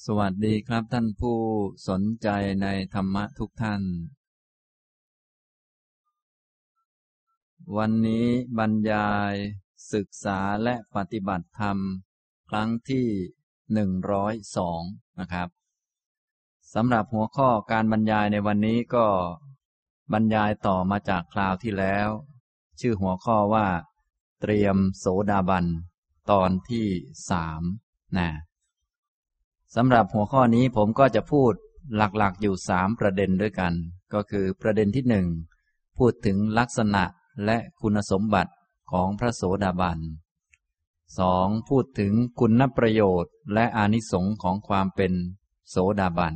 สวัสดีครับท่านผู้สนใจในธรรมะทุกท่าน วันนี้บรรยายศึกษาและปฏิบัติธรรม ครั้งที่หนึ่งร้อยสองนะครับสำหรับหัวข้อการบรรยายในวันนี้ก็บรรยายต่อมาจากคราวที่แล้ว ชื่อหัวข้อว่า เตรียมโสดาบัน ตอนที่สามนะ สำหรับหัวข้อนี้ผมก็จะพูดหลักๆอยู่สามประเด็นด้วยกัน ก็คือประเด็นที่หนึ่งพูดถึงลักษณะและคุณสมบัติของพระโสดาบันสองพูดถึงคุณประโยชน์ และอานิสงค์ของความเป็นโสดาบัน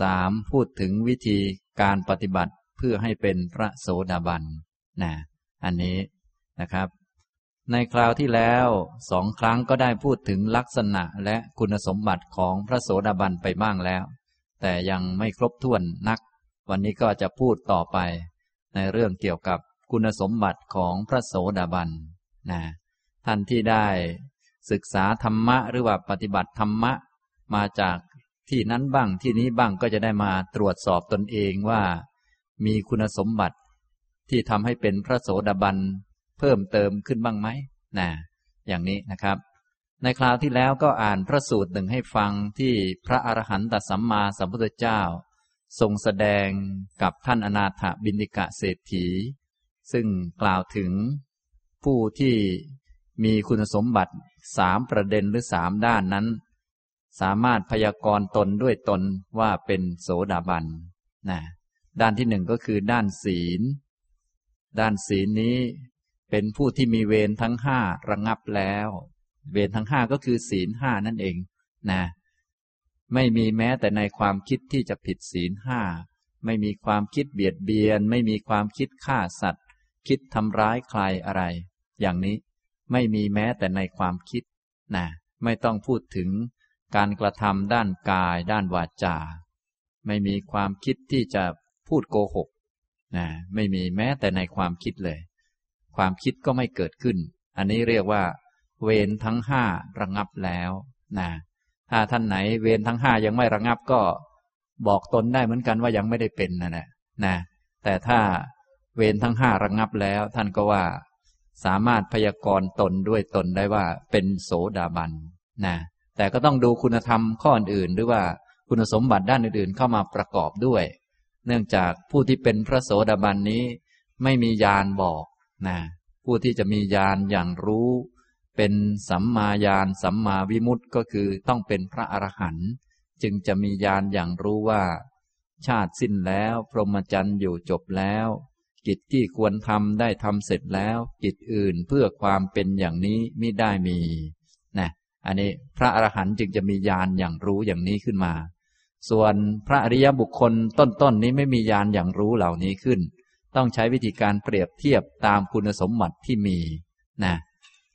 สามพูดถึงวิธีการปฏิบัติเพื่อให้เป็นพระโสดาบันนะอันนี้นะครับ ในคราวที่แล้วสองครั้งก็ได้พูดถึงลักษณะและคุณสมบัติของพระโสดาบันไปบ้างแล้ว แต่ยังไม่ครบถ้วนนัก วันนี้ก็จะพูดต่อไป ในเรื่องเกี่ยวกับคุณสมบัติของพระโสดาบันนะท่านที่ได้ศึกษาธรรมะหรือว่าปฏิบัติธรรมะ มาจากที่นั้นบ้างที่นี้บ้างก็จะได้มาตรวจสอบตนเองว่า มีคุณสมบัติที่ทำให้เป็นพระโสดาบัน เพิ่มเติมขึ้นบ้างไหมนะอย่างนี้นะครับ ในคราวที่แล้วก็อ่านพระสูตรหนึ่งให้ฟังที่พระอรหันตสัมมาสัมพุทธเจ้า ทรงแสดงกับท่านอนาถบินิกะเศรษฐี ซึ่งกล่าวถึงผู้ที่มีคุณสมบัติสามประเด็นหรือสามด้านนั้น สามารถพยากรณ์ตนด้วยตนว่าเป็นโสดาบันนะด้านที่หนึ่งก็คือด้านศีล ด้านศีลนี้ เป็นผู้ที่มีเวรทั้งห้าระงับแล้ว เวรทั้งห้าก็คือศีลห้านั่นเองนะไม่มีแม้แต่ในความคิดที่จะผิดศีลห้าไม่มีความคิดเบียดเบียน ไม่มีความคิดฆ่าสัตว์ คิดทำร้ายใครอะไร อย่างนี้ไม่มีแม้แต่ในความคิดนะไม่ต้องพูดถึงการกระทำด้านกายด้านวาจา ไม่มีความคิดที่จะพูดโกหกนะไม่มีแม้แต่ในความคิดเลย ความคิดก็ไม่เกิดขึ้น อันนี้เรียกว่า เวรทั้งห้าระงับแล้วนะถ้าท่านไหนเวรทั้งห้ายังไม่ระงับก็บอกตนได้เหมือนกันว่ายังไม่ได้เป็นนะนะนะแต่ถ้าเวรทั้งห้าระงับแล้ว ท่านก็ว่า สามารถพยากรณ์ตนด้วยตนได้ว่าเป็นโสดาบันนะแต่ก็ต้องดูคุณธรรมข้ออื่นหรือว่าคุณสมบัติด้านอื่นๆเข้ามาประกอบด้วย เนื่องจากผู้ที่เป็นพระโสดาบันนี้ ไม่มียานบอก นะผู้ที่จะมีญาณอย่างรู้ เป็นสัมมาญาณสัมมาวิมุตติก็คือต้องเป็นพระอรหันต์จึงจะมีญาณอย่างรู้ว่า ชาติสิ้นแล้ว พรหมจรรย์อยู่จบแล้ว กิจที่ควรทำได้ทำเสร็จแล้ว กิจอื่นเพื่อความเป็นอย่างนี้ไมิได้มีนะอันนี้พระอรหันต์จึงจะมีญาณอย่างรู้อย่างนี้ขึ้นมา ส่วนพระอริยบุคคลต้นๆนนี้ไม่มีญาณอย่างรู้เหล่านี้ขึ้น ต้องใช้วิธีการเปรียบเทียบตามคุณสมบัติที่มีนะ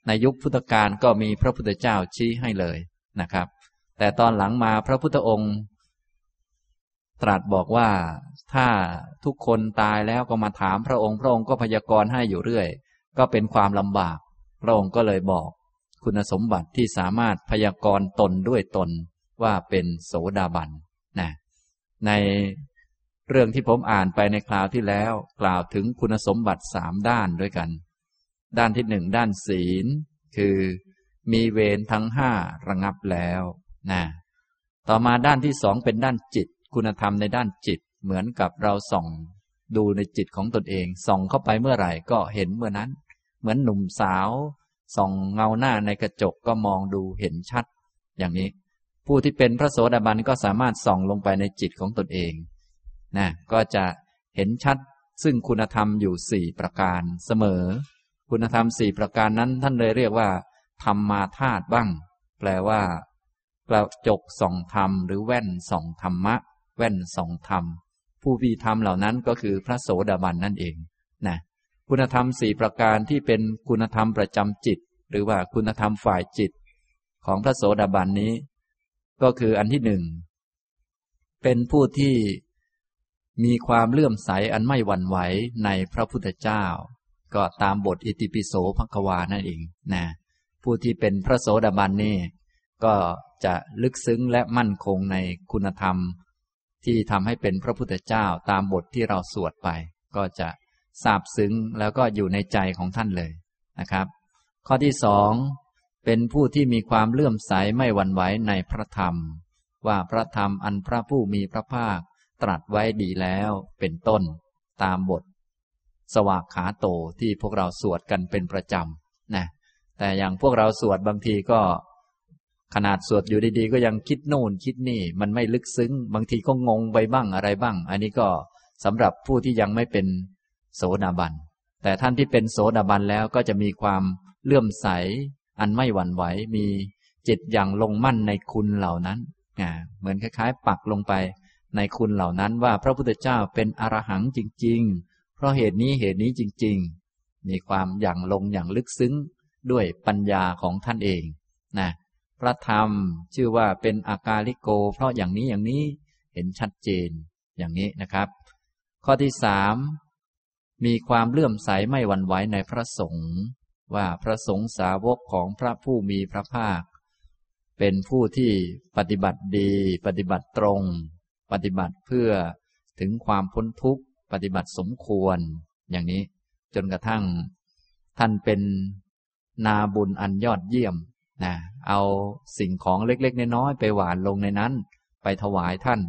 ในยุคพุทธกาลก็มีพระพุทธเจ้าชี้ให้เลยนะครับ แต่ตอนหลังมาพระพุทธองค์ ตรัสบอกว่าถ้าทุกคนตายแล้วก็มาถามพระองค์ พระองค์ก็พยากรณ์ให้อยู่เรื่อย ก็เป็นความลำบาก พระองค์ก็เลยบอก คุณสมบัติที่สามารถพยากรณ์ตนด้วยตนว่าเป็นโสดาบันนะใน เรื่องที่ผมอ่านไปในคราวที่แล้ว กล่าวถึงคุณสมบัติสามด้านด้วยกัน ด้านที่หนึ่งด้านศีล คือมีเวรทั้งห้าระงับแล้วนะต่อมาด้านที่สองเป็นด้านจิต คุณธรรมในด้านจิตเหมือนกับเราส่องดูในจิตของตนเอง ส่องเข้าไปเมื่อไหร่ก็เห็นเมื่อนั้น เหมือนหนุ่มสาว ส่องเงาหน้าในกระจกก็มองดูเห็นชัด อย่างนี้ ผู้ที่เป็นพระโสดาบันก็สามารถส่องลงไปในจิตของตนเอง นะก็จะเห็นชัดซึ่งคุณธรรมอยู่สี่ประการเสมอ คุณธรรมสี่ประการนั้นท่านเลยเรียกว่าธรรมมาธาตุบ้าง แปลว่ากระจกสองธรรม หรือแว่นสองธรรมะ แว่นสองธรรม ผู้มีธรรมเหล่านั้นก็คือพระโสดาบันนั่นเองนะคุณธรรมสี่ประการที่เป็นคุณธรรมประจำจิต หรือว่าคุณธรรมฝ่ายจิต ของพระโสดาบันนี้ ก็คืออันที่หนึ่งเป็นผู้ที่ มีความเลื่อมใสอันไม่หวั่นไหวในพระพุทธเจ้า ก็ตามบทอิติปิโสภควานั่นเองนะผู้ที่เป็นพระโสดาบันนี่ก็จะลึกซึ้งและมั่นคงในคุณธรรม ที่ทำให้เป็นพระพุทธเจ้าตามบทที่เราสวดไป ก็จะซาบซึ้งแล้วก็อยู่ในใจของท่านเลยนะครับ ข้อที่สองเป็นผู้ที่มีความเลื่อมใสไม่หวั่นไหวในพระธรรม ว่าพระธรรมอันพระผู้มีพระภาค ตรัสไว้ดีแล้วเป็นต้น ตามบท สวากขาโตที่พวกเราสวดกันเป็นประจำนะแต่อย่างพวกเราสวดบางทีก็ขนาดสวดอยู่ดีๆ ก็ยังคิดโน่นคิดนี่ มันไม่ลึกซึ้ง บางทีก็งงไปบ้างอะไรบ้าง อันนี้ก็สำหรับผู้ที่ยังไม่เป็นโสดาบัน แต่ท่านที่เป็นโสดาบันแล้วก็จะมีความเลื่อมใส อันไม่หวั่นไหว มีจิตอย่างลงมั่นในคุณเหล่านั้น เหมือนคล้ายๆ ปักลงไป ในคุณเหล่านั้นว่าพระพุทธเจ้าเป็นอรหังจริง ๆ เพราะเหตุนี้เหตุนี้จริง ๆ มีความอย่างลงอย่างลึกซึ้งด้วยปัญญาของท่านเองนะพระธรรมชื่อว่าเป็นอากาลิโก เพราะอย่างนี้อย่างนี้เห็นชัดเจนอย่างนี้นะครับ ข้อที่สามมีความเลื่อมใสไม่หวั่นไหวในพระสงฆ์ว่าพระสงฆ์สาวกของพระผู้มีพระภาค เป็นผู้ที่ปฏิบัติดี ปฏิบัติตรง ปฏิบัติเพื่อถึงความพ้นทุกข์ ปฏิบัติสมควร อย่างนี้ จนกระทั่งท่านเป็นนาบุญอันยอดเยี่ยมนะเอาสิ่งของเล็กๆน้อยๆไปหวานลงในนั้น ไปถวายท่าน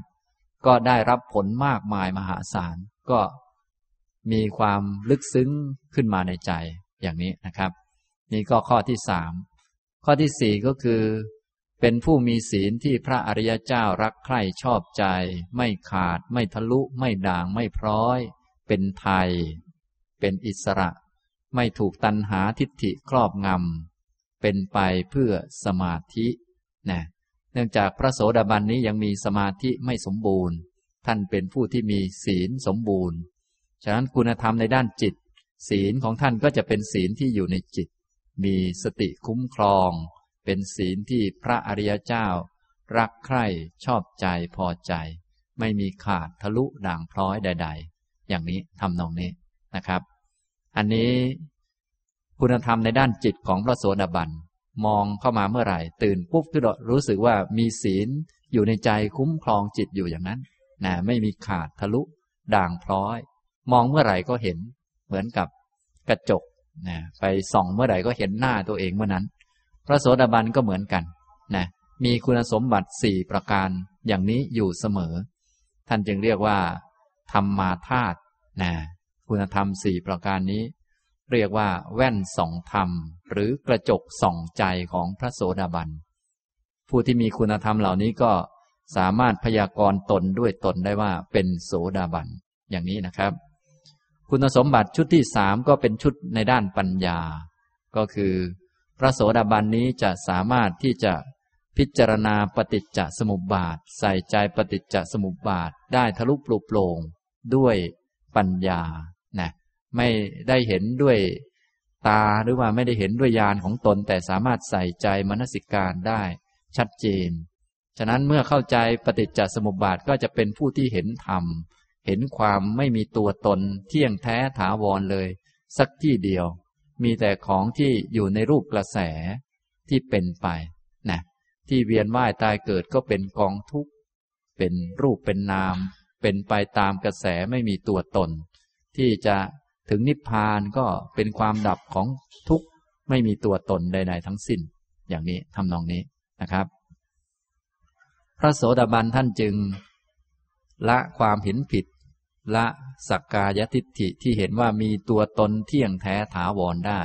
ก็ได้รับผลมากมายมหาศาล ก็มีความลึกซึ้งขึ้นมาในใจอย่างนี้นะครับ นี่ก็ข้อที่สามข้อที่สี่ก็คือ เป็นผู้มีศีลที่พระอริยเจ้ารักใคร่ชอบใจ ไม่ขาด ไม่ทะลุ ไม่ด่างไม่พร้อย เป็นไทย เป็นอิสระ ไม่ถูกตันหาทิฏฐิครอบงำ เป็นไปเพื่อสมาธินะเนื่องจากพระโสดาบันนี้ยังมีสมาธิไม่สมบูรณ์ ท่านเป็นผู้ที่มีศีลสมบูรณ์ ฉะนั้นคุณธรรมในด้านจิต ศีลของท่านก็จะเป็นศีลที่อยู่ในจิต มีสติคุ้มครอง เป็นศีลที่พระอริยเจ้า รักใคร่ชอบใจพอใจ ไม่มีขาดทะลุด่างพร้อยใด ๆ อย่างนี้ทำนองนี้นะครับ อันนี้คุณธรรมในด้านจิตของพระโสดาบันมองเข้ามาเมื่อไหร่ ตื่นปุ๊บก็รู้สึกว่ามีศีลอยู่ในใจคุ้มครองจิตอยู่อย่างนั้นนะไม่มีขาดทะลุด่างพร้อย มองเมื่อไหร่ก็เห็น เหมือนกับกระจกนะไปส่องเมื่อไหร่ก็เห็นหน้าตัวเองเมื่อนั้น พระโสดาบันก็เหมือนกันนะมีคุณสมบัติสี่ประการอย่างนี้อยู่เสมอ ท่านจึงเรียกว่าธรรมมาธาตุนะคุณธรรมสี่ประการนี้ เรียกว่า แว่นส่องธรรม หรือกระจกส่องใจของพระโสดาบัน ผู้ที่มีคุณธรรมเหล่านี้ก็สามารถพยากรณ์ตนด้วยตนได้ว่าเป็นโสดาบัน อย่างนี้นะครับ คุณสมบัติชุดที่สามก็เป็นชุดในด้านปัญญา ก็คือ พระโสดาบันนี้จะสามารถที่จะพิจารณาปฏิจจสมุปบาท ใส่ใจปฏิจจสมุปบาทได้ทะลุปลุกโปร่งด้วยปัญญานะไม่ได้เห็นด้วยตาหรือว่าไม่ได้เห็นด้วยญาณของตน แต่สามารถใส่ใจมนสิการได้ชัดเจน ฉะนั้นเมื่อเข้าใจปฏิจจสมุปบาทก็จะเป็นผู้ที่เห็นธรรม เห็นความไม่มีตัวตนเที่ยงแท้ถาวรเลย สักที่เดียว มีแต่ของที่อยู่ในรูปกระแสที่เป็นไปนะที่เวียนว่ายตายเกิดก็เป็นกองทุกข์ เป็นรูปเป็นนาม เป็นไปตามกระแสไม่มีตัวตน ที่จะถึงนิพพานก็เป็นความดับของทุกข์ ไม่มีตัวตนใดๆทั้งสิ้น อย่างนี้ทำนองนี้นะครับ พระโสดาบันท่านจึง ละความเห็นผิด ละสักกายทิฏฐิที่เห็นว่ามีตัวตนเที่ยงแท้ถาวรได้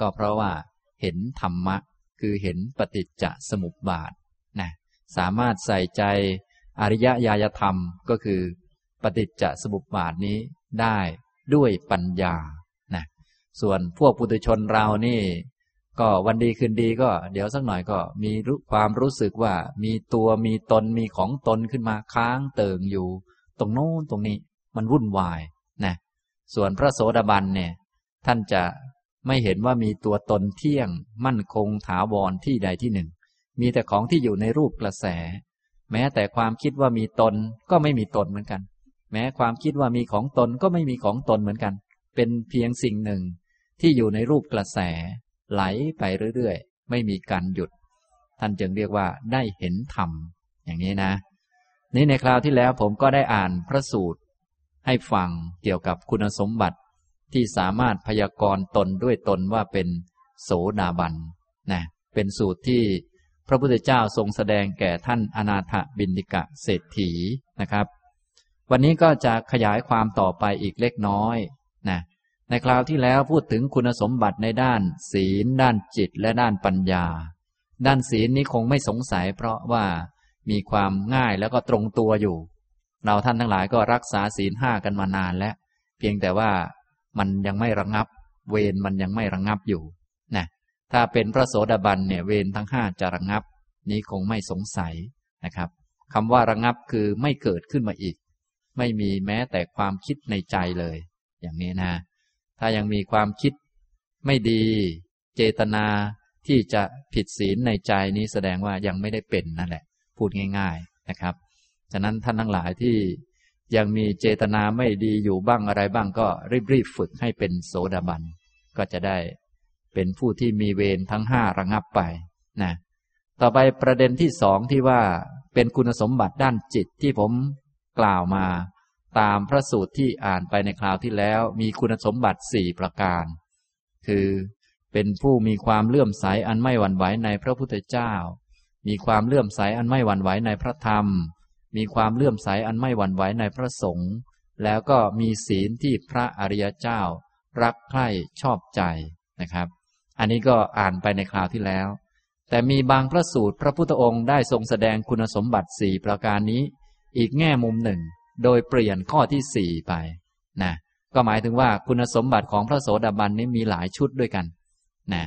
ก็เพราะว่าเห็นธรรมะ คือเห็นปฏิจจสมุปบาทนะสามารถใส่ใจอริยญาณธรรมก็คือ ปฏิจจสมุปบาทนี้ได้ด้วยปัญญานะส่วนพวกปุถุชนเรานี่ ก็วันดีคืนดีก็ เดี๋ยวสักหน่อยก็มีความรู้สึกว่ามีตัวมีตนมีของตนขึ้นมาค้างเติ่งอยู่ ตรงโน้นตรงนี้ มันวุ่นวายนะส่วนพระโสดาบันเนี่ย ท่านจะไม่เห็นว่ามีตัวตนเที่ยง มั่นคงถาวรที่ใดที่หนึ่ง มีแต่ของที่อยู่ในรูปกระแส แม้แต่ความคิดว่ามีตนก็ไม่มีตนเหมือนกัน แม้ความคิดว่ามีของตนก็ไม่มีของตนเหมือนกัน เป็นเพียงสิ่งหนึ่ง ที่อยู่ในรูปกระแส ไหลไปเรื่อยๆ ไม่มีการหยุด ท่านจึงเรียกว่าได้เห็นธรรมอย่างนี้นะ นี่ในคราวที่แล้วผมก็ได้อ่านพระสูตร ให้ฟังเกี่ยวกับคุณสมบัติที่สามารถพยากรณ์ตนด้วยตนว่าเป็นโสดาบันนะเป็นสูตรที่พระพุทธเจ้าทรงแสดงแก่ท่านอนาถบินิกะเศรษฐีนะครับ วันนี้ก็จะขยายความต่อไปอีกเล็กน้อยนะในคราวที่แล้วพูดถึงคุณสมบัติในด้านศีล ด้านจิตและด้านปัญญา ด้านศีลนี้คงไม่สงสัยเพราะว่ามีความง่ายแล้วก็ตรงตัวอยู่ เราท่านทั้งหลายก็รักษาศีลห้ากันมานานแล้ว เพียงแต่ว่ามันยังไม่ระงับ เวรมันยังไม่ระงับอยู่นะถ้าเป็นพระโสดาบันเนี่ยเวรทั้งห้าจะระงับ นี้คงไม่สงสัยนะครับคำว่าระงับคือไม่เกิดขึ้นมาอีก ไม่มีแม้แต่ความคิดในใจเลย อย่างนี้นะ ถ้ายังมีความคิดไม่ดี เจตนาที่จะผิดศีลในใจนี้แสดงว่ายังไม่ได้เป็นนั่นแหละ พูดง่าย ๆนะครับ ฉะนั้นท่านทั้งหลายที่ยังมีเจตนาไม่ดีอยู่บ้างอะไรบ้างก็รีบๆฝึกให้เป็นโสดาบัน ก็จะได้เป็นผู้ที่มีเวรทั้งห้าระงับไปนะต่อไปประเด็นที่สองที่ว่าเป็นคุณสมบัติด้านจิตที่ผมกล่าวมา ตามพระสูตรที่อ่านไปในคราวที่แล้ว มีคุณสมบัติสี่ประการ คือเป็นผู้มีความเลื่อมใสอันไม่หวั่นไหวในพระพุทธเจ้า มีความเลื่อมใสอันไม่หวั่นไหวในพระธรรม มีความเลื่อมใสอันไม่หวั่นไหวในพระสงฆ์แล้วก็มีศีลที่พระอริยเจ้า รักใคร่ชอบใจนะครับ อันนี้ก็อ่านไปในคราวที่แล้ว แต่มีบางพระสูตรพระพุทธองค์ได้ทรงแสดงคุณสมบัติสี่ประการนี้ อีกแง่มุมหนึ่ง โดยเปลี่ยนข้อที่สี่ไปนะก็หมายถึงว่าคุณสมบัติของพระโสดาบันนี้มีหลายชุดด้วยกันนะ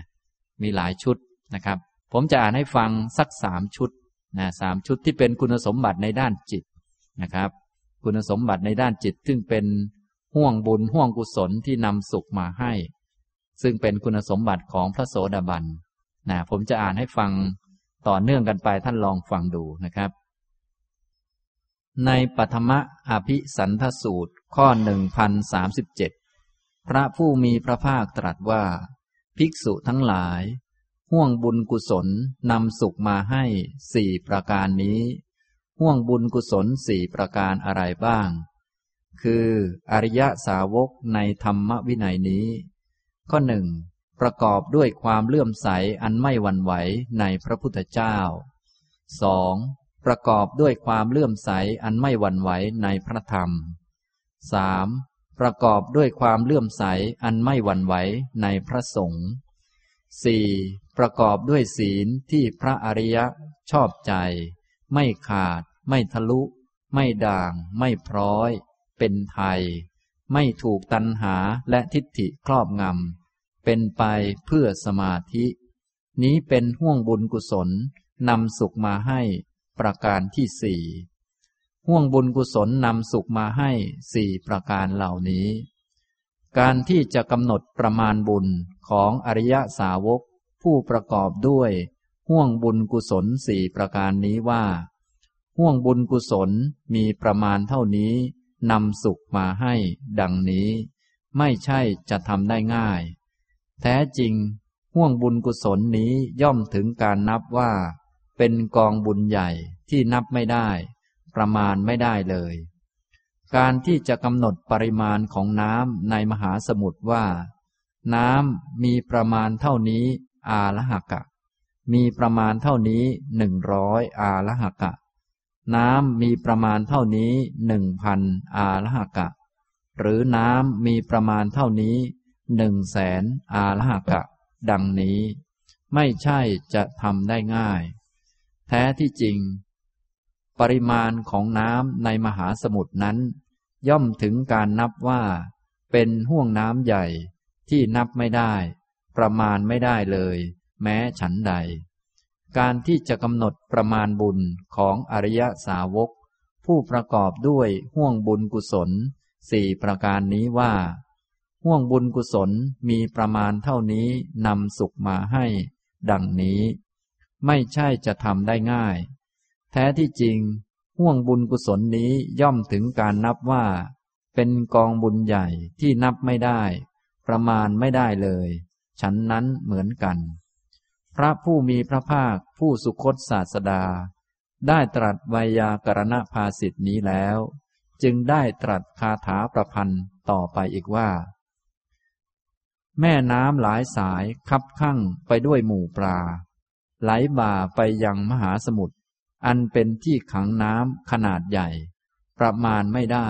มีหลายชุดนะครับ ผมจะอ่านให้ฟังสักสามชุด นะสามชุดที่เป็นคุณสมบัติในด้านจิตนะครับ คุณสมบัติในด้านจิต ซึ่งเป็นห่วงบุญห่วงกุศลที่นำสุขมาให้ ซึ่งเป็นคุณสมบัติของพระโสดาบันนะผมจะอ่านให้ฟังต่อเนื่องกันไปท่านลองฟังดูนะครับ ในปฐมอภิสันทสูตรข้อหนึ่งพันสามสิบเจ็ดพระผู้มีพระภาคตรัสว่า ภิกษุทั้งหลาย ห่วงบุญกุศลนำสุขมาให้สี่ประการนี้ ห่วงบุญกุศลสี่ประการอะไรบ้าง คืออริยสาวกในธรรมวินัยนี้ ข้อหนึ่งประกอบด้วยความเลื่อมใสอันไม่หวั่นไหวในพระพุทธเจ้า 2. ประกอบด้วยความเลื่อมใสอันไม่หวั่นไหวในพระธรรม 3. ประกอบด้วยความเลื่อมใสอันไม่หวั่นไหวในพระสงฆ์ 4. ประกอบด้วยศีลที่พระอริยะชอบใจ ไม่ขาด ไม่ทะลุ ไม่ด่าง ไม่พร้อย เป็นไทย ไม่ถูกตันหาและทิฏฐิครอบงำ เป็นไปเพื่อสมาธิ นี้เป็นห่วงบุญกุศลนำสุขมาให้ประการที่สี่ห่วงบุญกุศลนำสุขมาให้สี่ประการเหล่านี้ การที่จะกำหนดประมาณบุญของอริยสาวก ผู้ประกอบด้วยห่วงบุญกุศลสี่ประการนี้ว่าห่วงบุญกุศลมีประมาณเท่านี้นำสุขมาให้ ดังนี้ ไม่ใช่จะทำได้ง่าย แท้จริงห่วงบุญกุศลนี้ย่อมถึงการนับว่า เป็นกองบุญใหญ่ที่นับไม่ได้ ประมาณไม่ได้เลย การที่จะกำหนดปริมาณของน้ำในมหาสมุทรว่า น้ำมีประมาณเท่านี้ อาละหกะ มีประมาณเท่านี้หนึ่งร้อยอาละหกะ น้ำมีประมาณเท่านี้หนึ่งพันอาละหกะ หรือน้ำมีประมาณเท่านี้หนึ่งแสนอาลหกะ ดังนี้ ไม่ใช่จะทำได้ง่าย แท้ที่จริง ปริมาณของน้ำในมหาสมุทรนั้น ย่อมถึงการนับว่า เป็นห่วงน้ำใหญ่ที่นับไม่ได้ ประมาณไม่ได้เลย แม้ฉันใด การที่จะกำหนดประมาณบุญของอริยสาวก ผู้ประกอบด้วยห่วงบุญกุศลสี่ประการนี้ว่า ห่วงบุญกุศลมีประมาณเท่านี้นำสุขมาให้ ดังนี้ ไม่ใช่จะทำได้ง่าย แท้ที่จริง ห่วงบุญกุศลนี้ย่อมถึงการนับว่า เป็นกองบุญใหญ่ที่นับไม่ได้ ประมาณไม่ได้เลย ฉันนั้นเหมือนกัน พระผู้มีพระภาคผู้สุคตศาสดา ได้ตรัสไวยากรณภาสิทธินี้แล้ว จึงได้ตรัสคาถาประพันธ์ต่อไปอีกว่า แม่น้ำหลายสายคับข้างไปด้วยหมู่ปลา ไหลบ่าไปยังมหาสมุทรอันเป็นที่ขังน้ำขนาดใหญ่ ประมาณไม่ได้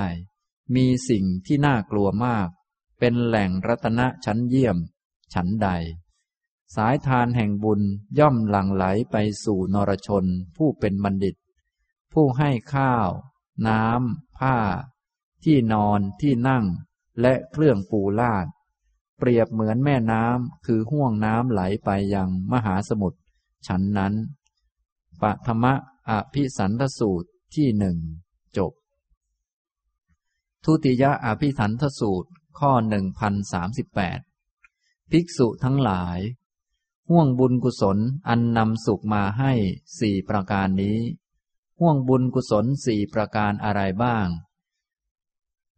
มีสิ่งที่น่ากลัวมาก เป็นแหล่งรัตนะชั้นเยี่ยม ฉันใด สายทานแห่งบุญย่อมหลั่งไหลไปสู่นรชนผู้เป็นบัณฑิต ผู้ให้ข้าว น้ำ ผ้า ที่นอนที่นั่งและเครื่องปูลาด เปรียบเหมือนแม่น้ำคือห่วงน้ำไหลไปยังมหาสมุทรฉันนั้นปฐมะอภิสันทสูตรที่หนึ่งจบ ทุติยะอภิสันทสูตรข้อหนึ่งพันสามสิบแปด ภิกษุทั้งหลาย ห่วงบุญกุศลอันนำสุขมาให้สี่ประการนี้ ห่วงบุญกุศลสี่ประการอะไรบ้าง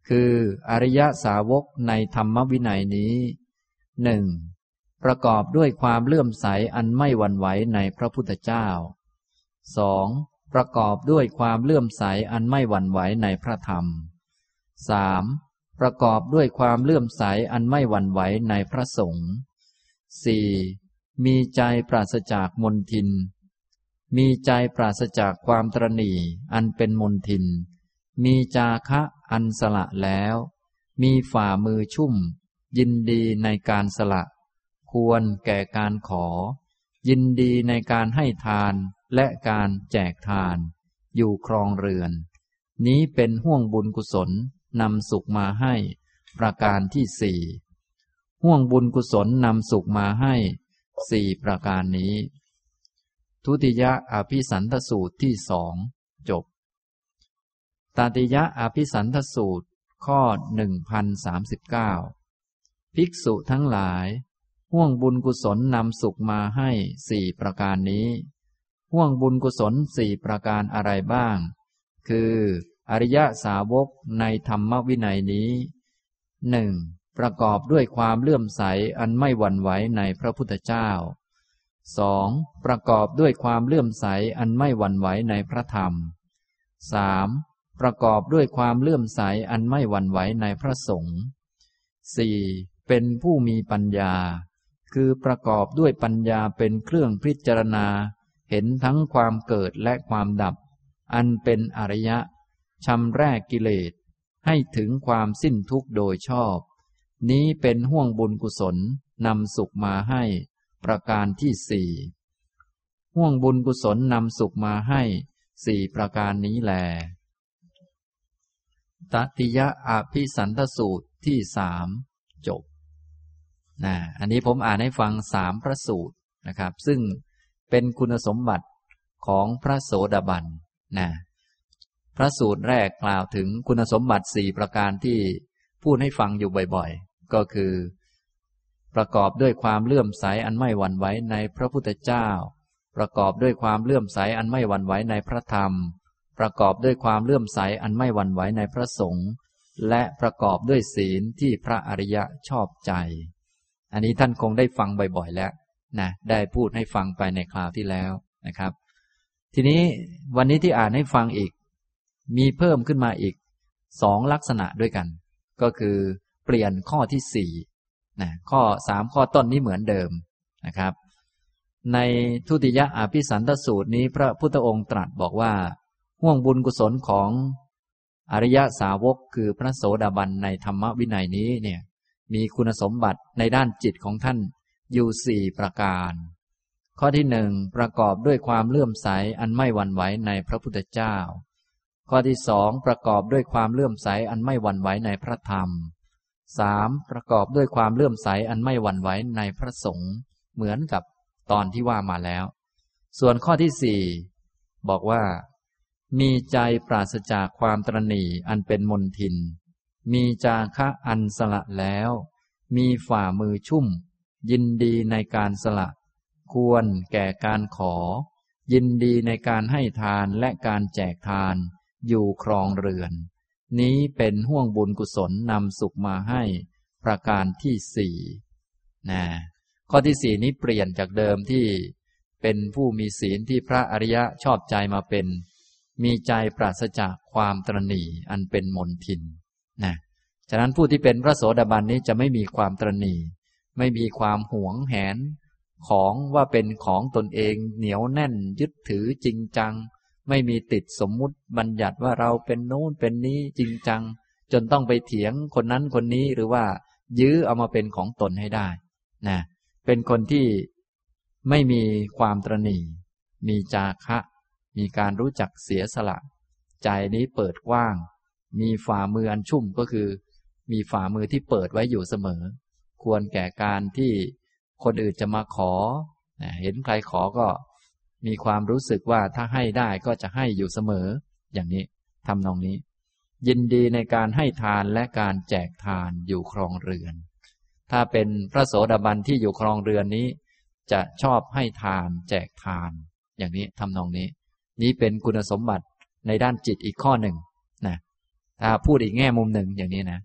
คืออริยสาวกในธรรมวินัยนี้หนึ่งประกอบด้วยความเลื่อมใสอันไม่หวั่นไหวในพระพุทธเจ้าสองประกอบด้วยความเลื่อมใสอันไม่หวั่นไหวในพระธรรมสาม ประกอบด้วยความเลื่อมใสอันไม่หวั่นไหวในพระสงฆ์สี่มีใจปราศจากมนทิน มีใจปราศจากความตรณีอันเป็นมนทิน มีจาคะอันสละแล้ว มีฝ่ามือชุ่ม ยินดีในการสละ ควรแก่การขอ ยินดีในการให้ทานและการแจกทาน อยู่ครองเรือน นี้เป็นห่วงบุญกุศล นำสุขมาให้ ประการที่สี่ห่วงบุญกุศลนำสุขมาให้สี่ประการนี้ ทุติยะอภิสันทสูตรที่สองจบตติยะอภิสันทสูตรข้อหนึ่งพันสามสิบเก้าภิกษุทั้งหลาย ห่วงบุญกุศลนำสุขมาให้สี่ประการนี้ ห่วงบุญกุศลสี่ประการอะไรบ้าง คือ อริยสาวกในธรรมวินัยนี้หนึ่งประกอบด้วยความเลื่อมใสอันไม่หวั่นไหวในพระพุทธเจ้าสองประกอบด้วยความเลื่อมใสอันไม่หวั่นไหวในพระธรรมสามประกอบด้วยความเลื่อมใสอันไม่หวั่นไหวในพระสงฆ์สี่เป็นผู้มีปัญญา คือประกอบด้วยปัญญาเป็นเครื่องพิจารณา เห็นทั้งความเกิดและความดับ อันเป็นอริยะ ชำแรกกิเลส ให้ถึงความสิ้นทุกข์โดยชอบ นี้เป็นห่วงบุญกุศลนำสุขมาให้ ประการที่สี่ห่วงบุญกุศลนำสุขมาให้สี่ประการนี้แลตติยะอภิสันทสูตรที่สามจบนะอันนี้ผมอ่านให้ฟังสามพระสูตรนะครับ ซึ่งเป็นคุณสมบัติของพระโสดาบันนะ พระสูตรแรกกล่าวถึงคุณสมบัติสี่ประการที่พูดให้ฟังอยู่บ่อยๆ ก็คือ ประกอบด้วยความเลื่อมใสอันไม่หวั่นไหวในพระพุทธเจ้า ประกอบด้วยความเลื่อมใสอันไม่หวั่นไหวในพระธรรม ประกอบด้วยความเลื่อมใสอันไม่หวั่นไหวในพระสงฆ์และประกอบด้วยศีลที่พระอริยะชอบใจ อันนี้ท่านคงได้ฟังบ่อยๆแล้วนะได้พูดให้ฟังไปในคราวที่แล้วนะครับ ทีนี้วันนี้ที่อ่านให้ฟังอีก มีเพิ่มขึ้นมาอีกสองลักษณะด้วยกัน ก็คือเปลี่ยนข้อที่สี่นะข้อสามข้อต้นนี้เหมือนเดิมนะครับ ในทุติยะอภิสันทสูตรนี้พระพุทธองค์ตรัสบอกว่า ห่วงบุญกุศลของอริยสาวกคือพระโสดาบันในธรรมวินัยนี้เนี่ยมีคุณสมบัติในด้านจิตของท่านอยู่สี่ประการ ข้อที่หนึ่งประกอบด้วยความเลื่อมใสอันไม่หวั่นไหวในพระพุทธเจ้า ข้อที่สองประกอบด้วยความเลื่อมใสอันไม่หวั่นไหวในพระธรรมสามประกอบด้วยความเลื่อมใสอันไม่หวั่นไหวในพระสงฆ์เหมือนกับตอนที่ว่ามาแล้ว ส่วนข้อที่สี่บอกว่า มีใจปราศจากความตรณีอันเป็นมนทิน มีจาคะอันสละแล้ว มีฝ่ามือชุ่ม ยินดีในการสละ ควรแก่การขอ ยินดีในการให้ทานและการแจกทาน อยู่ครองเรือน นี้เป็นห่วงบุญกุศลนำสุขมาให้ประการที่สี่นะข้อที่สี่นี้เปลี่ยนจากเดิมที่เป็นผู้มีศีลที่พระอริยะชอบใจมาเป็น มีใจปราศจากความตรณีอันเป็นมนทินนะฉะนั้นผู้ที่เป็นพระโสดาบันนี้จะไม่มีความตรณีไม่มีความหวงแหน ของว่าเป็นของตนเองเหนียวแน่นยึดถือจริงจัง ไม่มีติดสมมุติบัญญัติว่าเราเป็นโน้นเป็นนี้จริงจัง จนต้องไปเถียงคนนั้นคนนี้หรือว่า ยื้อเอามาเป็นของตนให้ได้นะเป็นคนที่ไม่มีความตรณีมีจาคะ มีการรู้จักเสียสละ ใจนี้เปิดกว้าง มีฝ่ามืออันชุ่มก็คือ มีฝ่ามือที่เปิดไว้อยู่เสมอ ควรแก่การที่คนอื่นจะมาขอ เห็นใครขอก็ มีความรู้สึกว่าถ้าให้ได้ก็จะให้อยู่เสมอ อย่างนี้ทำนองนี้ ยินดีในการให้ทานและการแจกทานอยู่ครองเรือน ถ้าเป็นพระโสดาบันที่อยู่ครองเรือนนี้ จะชอบให้ทานแจกทาน อย่างนี้ทำนองนี้ นี้เป็นคุณสมบัติในด้านจิตอีกข้อหนึ่งนะถ้าพูดอีกแง่มุมหนึ่งอย่างนี้นะ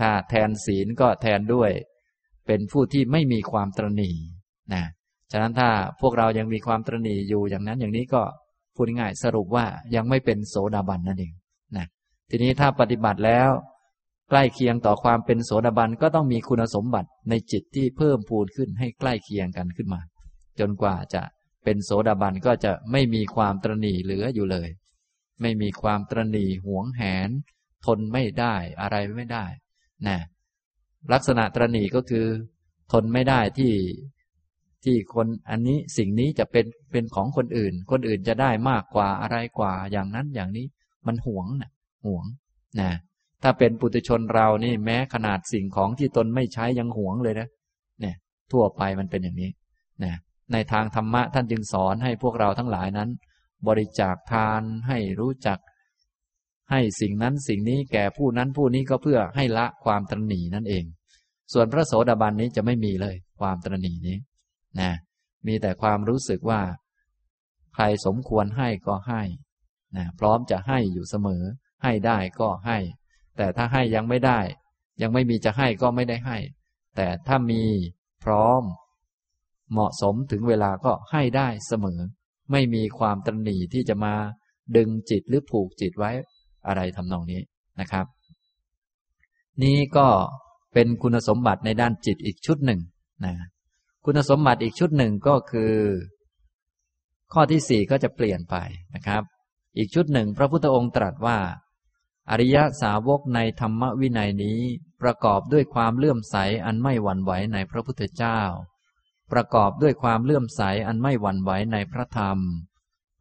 ถ้าแทนศีลก็แทนด้วย เป็นผู้ที่ไม่มีความตรณีนะ ฉะนั้นถ้าพวกเรายังมีความตรณีอยู่อย่างนั้นอย่างนี้ก็พูดง่ายสรุปว่ายังไม่เป็นโสดาบันนั่นเองนะทีนี้ถ้าปฏิบัติแล้ว ใกล้เคียงต่อความเป็นโสดาบันก็ต้องมีคุณสมบัติในจิตที่เพิ่มพูนขึ้นให้ใกล้เคียงกันขึ้นมา จนกว่าจะเป็นโสดาบันก็จะไม่มีความตรณีเหลืออยู่เลย ไม่มีความตรณีหวงแหน ทนไม่ได้อะไรไม่ได้นะลักษณะตรณีก็คือ ทนไม่ได้ที่ ที่คนอันนี้สิ่งนี้จะเป็นเป็นของคนอื่น คนอื่นจะได้มากกว่าอะไรกว่า อย่างนั้นอย่างนี้มันหวงนะหวงนะถ้าเป็นปุถุชนเรานี่แม้ขนาดสิ่งของที่ตนไม่ใช้ยังหวงเลยนะเนี่ย ทั่วไปมันเป็นอย่างนี้นะในทางธรรมะท่านจึงสอนให้พวกเราทั้งหลายนั้น บริจาคทานให้รู้จัก ให้สิ่งนั้นสิ่งนี้แก่ผู้นั้นผู้นี้ก็เพื่อให้ละความตรณีนั่นเอง ส่วนพระโสดาบันนี้จะไม่มีเลย ความตรณีนี้ นะมีแต่ความรู้สึกว่า ใครสมควรให้ก็ให้นะพร้อมจะให้อยู่เสมอ ให้ได้ก็ให้ แต่ถ้าให้ยังไม่ได้ ยังไม่มีจะให้ก็ไม่ได้ให้ แต่ถ้ามีพร้อม เหมาะสมถึงเวลาก็ให้ได้เสมอ ไม่มีความตรณีที่จะมาดึงจิตหรือผูกจิตไว้อะไรทำนองนี้นะครับ นี้ก็เป็นคุณสมบัติในด้านจิตอีกชุดหนึ่งนะ คุณสมบัติอีกชุดหนึ่งก็คือ ข้อที่สี่ก็จะเปลี่ยนไปนะครับ อีกชุดหนึ่งพระพุทธองค์ตรัสว่า อริยสาวกในธรรมวินัยนี้ประกอบด้วยความเลื่อมใสอันไม่หวั่นไหวในพระพุทธเจ้า ประกอบด้วยความเลื่อมใสอันไม่หวั่นไหวในพระธรรม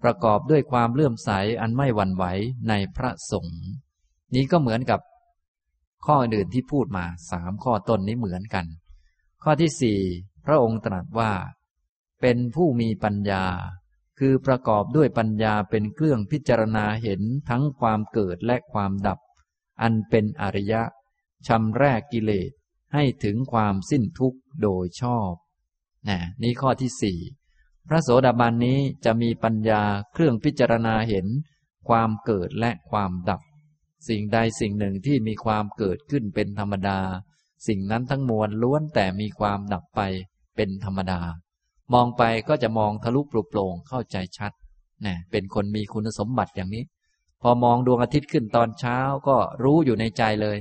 ประกอบด้วยความเลื่อมใสอันไม่หวั่นไหวในพระสงฆ์นี้ก็เหมือนกับ ข้ออื่นที่พูดมาสามข้อต้นนี้เหมือนกัน ข้อที่สี่ พระองค์ตรัสว่า เป็นผู้มีปัญญา คือประกอบด้วยปัญญาเป็นเครื่องพิจารณาเห็นทั้งความเกิดและความดับ อันเป็นอริยะชำแรกกิเลสให้ถึงความสิ้นทุกข์โดยชอบนะนี่ข้อที่สี่พระโสดาบันนี้จะมีปัญญาเครื่องพิจารณาเห็น ความเกิดและความดับ สิ่งใดสิ่งหนึ่งที่มีความเกิดขึ้นเป็นธรรมดา สิ่งนั้นทั้งมวลล้วนแต่มีความดับไป เป็นธรรมดา มองไปก็จะมองทะลุปลุกโปร่งเข้าใจชัดนะเป็นคนมีคุณสมบัติอย่างนี้ พอมองดวงอาทิตย์ขึ้นตอนเช้าก็รู้อยู่ในใจเลย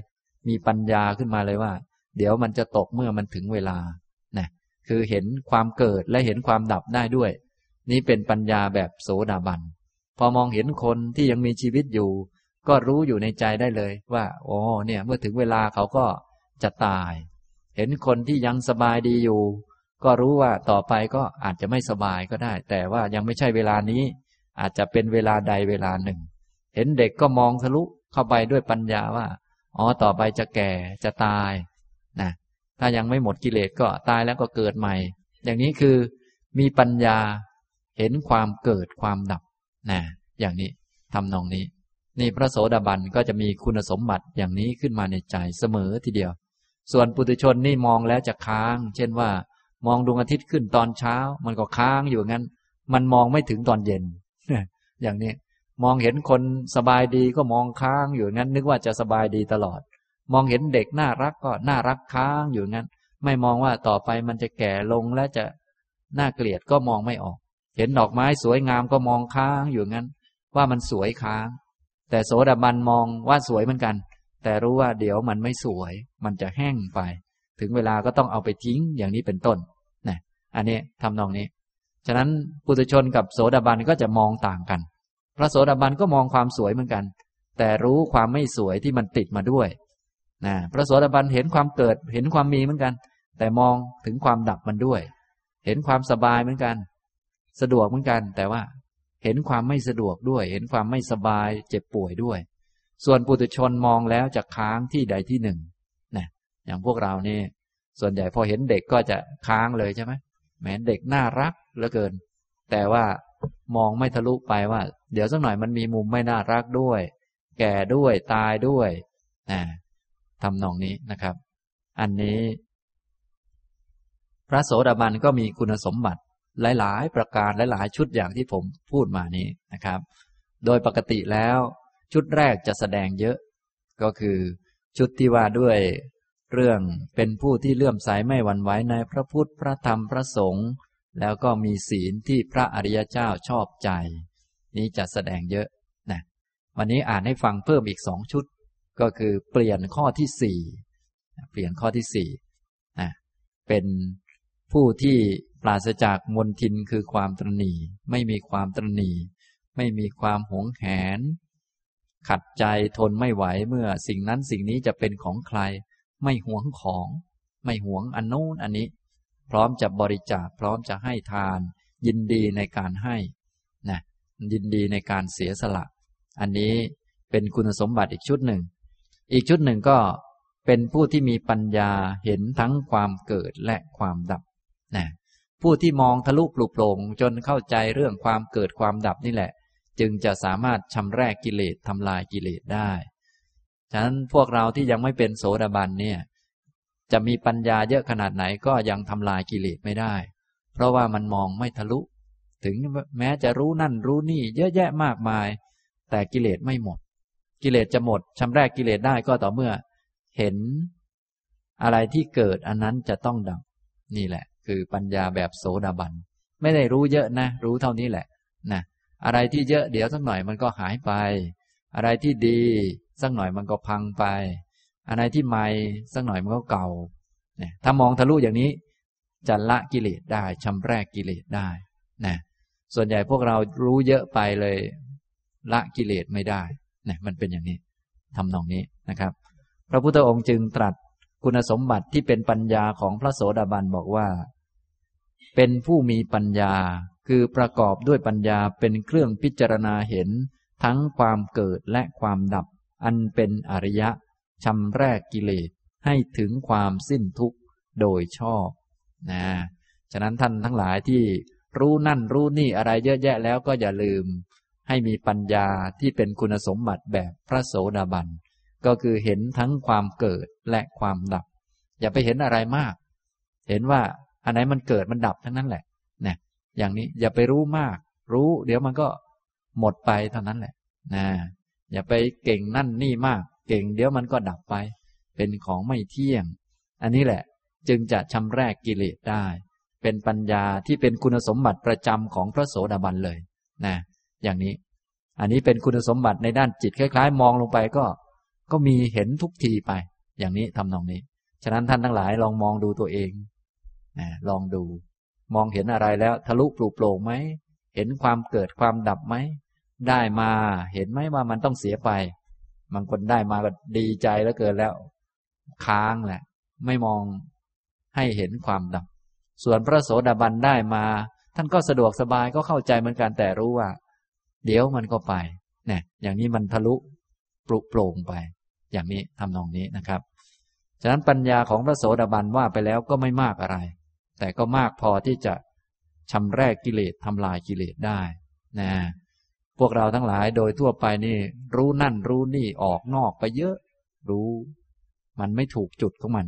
มีปัญญาขึ้นมาเลยว่า เดี๋ยวมันจะตกเมื่อมันถึงเวลานะคือเห็นความเกิดและเห็นความดับได้ด้วย นี่เป็นปัญญาแบบโสดาบัน พอมองเห็นคนที่ยังมีชีวิตอยู่ ก็รู้อยู่ในใจได้เลยว่าโอ้เนี่ย เมื่อถึงเวลาเขาก็จะตาย เห็นคนที่ยังสบายดีอยู่ ก็รู้ว่าต่อไปก็อาจจะไม่สบายก็ได้ แต่ว่ายังไม่ใช่เวลานี้ อาจจะเป็นเวลาใดเวลาหนึ่ง เห็นเด็กก็มองทะลุเข้าไปด้วยปัญญาว่า อ๋อ ต่อไปจะแก่จะตาย นะ ถ้ายังไม่หมดกิเลสก็ตายแล้วก็เกิดใหม่ อย่างนี้คือมีปัญญาเห็นความเกิดความดับ นะ อย่างนี้ทำนองนี้ นี่พระโสดาบันก็จะมีคุณสมบัติอย่างนี้ขึ้นมาในใจเสมอทีเดียว ส่วนปุถุชนนี่มองแล้วจะค้าง เช่นว่า มองดวงอาทิตย์ขึ้นตอนเช้า มันก็ค้างอยู่งั้น มันมองไม่ถึงตอนเย็นอย่างนี้มองเห็นคนสบายดีก็มองค้างอยู่งั้น นึกว่าจะสบายดีตลอด มองเห็นเด็กน่ารักก็น่ารักค้างอยู่งั้น ไม่มองว่าต่อไปมันจะแก่ลงและจะน่าเกลียดก็มองไม่ออก เห็นดอกไม้สวยงามก็มองค้างอยู่งั้น ว่ามันสวยค้าง แต่โสดาบันมองว่าสวยเหมือนกัน แต่รู้ว่าเดี๋ยวมันไม่สวย มันจะแห้งไป ถึงเวลาก็ต้องเอาไปทิ้งอย่างนี้เป็นต้น อันนี้ทำนองนี้ ฉะนั้นปุถุชนกับโสดาบันก็จะมองต่างกัน พระโสดาบันก็มองความสวยเหมือนกัน แต่รู้ความไม่สวยที่มันติดมาด้วยนะพระโสดาบันเห็นความเกิดเห็นความมีเหมือนกัน แต่มองถึงความดับมันด้วย เห็นความสบายเหมือนกัน สะดวกเหมือนกัน แต่ว่าเห็นความไม่สะดวกด้วย เห็นความไม่สบายเจ็บป่วยด้วย ส่วนปุถุชนมองแล้วจะค้างที่ใดที่หนึ่งนะอย่างพวกเรานี่ส่วนใหญ่พอเห็นเด็กก็จะค้างเลยใช่ไหม แม้เด็กน่ารักเหลือเกิน แต่ว่ามองไม่ทะลุไปว่า เดี๋ยวสักหน่อยมันมีมุมไม่น่ารักด้วย แก่ด้วยตายด้วยนะทำนองนี้นะครับ อันนี้ พระโสดาบันก็มีคุณสมบัติหลาย ๆ ประการหลายๆ ชุดอย่างที่ผมพูดมานี้นะครับ โดยปกติแล้ว ชุดแรกจะแสดงเยอะ ก็คือชุดที่ว่าด้วย เรื่องเป็นผู้ที่เลื่อมใสไม่หวั่นไหวในพระพุทธพระธรรมพระสงฆ์แล้วก็มีศีลที่พระอริยเจ้าชอบใจ นี้จะแสดงเยอะนะวันนี้อ่านให้ฟังเพิ่มอีกสองชุด ก็คือเปลี่ยนข้อที่สี่เปลี่ยนข้อที่สี่นะเป็นผู้ที่ปราศจากมนทินคือความตรณีไม่มีความตรณีไม่มีความหวงแหน ขัดใจทนไม่ไหวเมื่อสิ่งนั้นสิ่งนี้จะเป็นของใคร ไม่หวงของ ไม่หวงอันโน้นอันนี้ พร้อมจะบริจาคพร้อมจะให้ทาน ยินดีในการให้นะยินดีในการเสียสละ อันนี้เป็นคุณสมบัติอีกชุดหนึ่ง อีกชุดหนึ่งก็เป็นผู้ที่มีปัญญาเห็นทั้งความเกิดและความดับนะผู้ที่มองทะลุปลุกโปร่งจนเข้าใจเรื่องความเกิดความดับนี่แหละ จึงจะสามารถชำแรกกิเลสทำลายกิเลสได้ ฉะนั้นพวกเราที่ยังไม่เป็นโสดาบันเนี่ย จะมีปัญญาเยอะขนาดไหนก็ยังทำลายกิเลสไม่ได้ เพราะว่ามันมองไม่ทะลุ ถึงแม้จะรู้นั่นรู้นี่เยอะแยะมากมาย แต่กิเลสไม่หมด กิเลสจะหมดชำแรกกิเลสได้ก็ต่อเมื่อ เห็นอะไรที่เกิดอันนั้นจะต้องดับนี่แหละ คือปัญญาแบบโสดาบัน ไม่ได้รู้เยอะนะ รู้เท่านี้แหละนะอะไรที่เยอะเดี๋ยวสักหน่อยมันก็หายไป อะไรที่ดี สักหน่อยมันก็พังไป อะไรที่ใหม่สักหน่อยมันก็เก่าเนี่ยถ้ามองทะลุอย่างนี้จะละกิเลสได้ชำแรกกิเลสได้นะส่วนใหญ่พวกเรารู้เยอะไปเลย ละกิเลสไม่ได้เนี่ยมันเป็นอย่างนี้ทำนองนี้นะครับ พระพุทธองค์จึงตรัสคุณสมบัติที่เป็นปัญญาของพระโสดาบันบอกว่า เป็นผู้มีปัญญาคือประกอบด้วยปัญญาเป็นเครื่องพิจารณาเห็นทั้งความเกิดและความดับ อันเป็นอริยะชำแรกกิเลสให้ถึงความสิ้นทุกข์โดยชอบนะฉะนั้นท่านทั้งหลายที่รู้นั่นรู้นี่อะไรเยอะแยะแล้วก็อย่าลืม ให้มีปัญญาที่เป็นคุณสมบัติแบบพระโสดาบัน ก็คือเห็นทั้งความเกิดและความดับ อย่าไปเห็นอะไรมาก เห็นว่าอันไหนมันเกิดมันดับทั้งนั้นแหละนะอย่างนี้อย่าไปรู้มาก รู้ เดี๋ยวมันก็หมดไปเท่านั้นแหละนะ อย่าไปเก่งนั่นนี่มาก เก่งเดี๋ยวมันก็ดับไป เป็นของไม่เที่ยง อันนี้แหละจึงจะชำแรกกิเลสได้ เป็นปัญญาที่เป็นคุณสมบัติประจำของพระโสดาบันเลยนะอย่างนี้ อันนี้เป็นคุณสมบัติในด้านจิตคล้าย ๆ มองลงไปก็ ก็มีเห็นทุกทีไป อย่างนี้ทำนองนี้ ฉะนั้นท่านทั้งหลายลองมองดูตัวเองนะลองดู มองเห็นอะไรแล้ว ทะลุปลุกโปร่งไหมเห็นความเกิดความดับไหม ได้มาเห็นไหมว่ามันต้องเสียไป บางคนได้มาก็ดีใจแล้วเกินแล้ว ค้างแหละ ไม่มองให้เห็นความดับ ส่วนพระโสดาบันได้มา ท่านก็สะดวกสบายก็เข้าใจเหมือนกันแต่รู้ว่า เดี๋ยวมันก็ไปเนี่ยอย่างนี้มันทะลุปลุกโปร่งไป อย่างนี้ทำนองนี้นะครับ ฉะนั้นปัญญาของพระโสดาบันว่าไปแล้วก็ไม่มากอะไร แต่ก็มากพอที่จะชำแรกกิเลสทำลายกิเลสได้นะ พวกเราทั้งหลายโดยทั่วไปนี่ รู้นั่นรู้นี่ออกนอกไปเยอะ รู้ มันไม่ถูกจุดของมัน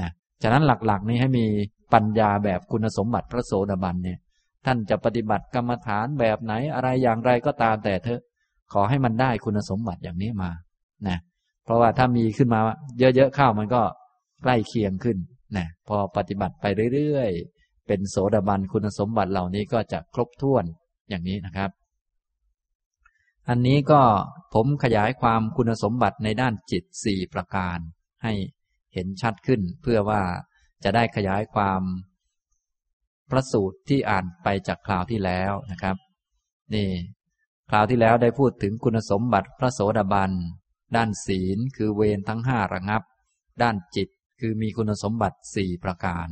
นะฉะนั้นหลักๆ นี้ให้มีปัญญาแบบคุณสมบัติพระโสดาบันเนี่ยท่านจะปฏิบัติกรรมฐานแบบไหนอะไรอย่างไรก็ตามแต่เถอะ ขอให้มันได้คุณสมบัติอย่างนี้มานะเพราะว่าถ้ามีขึ้นมาเยอะๆเข้ามันก็ใกล้เคียงขึ้นนะพอปฏิบัติไปเรื่อยๆ เป็นโสดาบันคุณสมบัติเหล่านี้ก็จะครบถ้วนอย่างนี้นะครับ อันนี้ก็ผมขยายความคุณสมบัติในด้านจิตสี่ประการ ให้เห็นชัดขึ้นเพื่อว่าจะได้ขยายความพระสูตรที่อ่านไปจากคราวที่แล้วนะครับ นี่คราวที่แล้วได้พูดถึงคุณสมบัติพระโสดาบัน ด้านศีลคือเวรทั้งห้าระงับ ด้านจิตคือมีคุณสมบัติสี่ประการ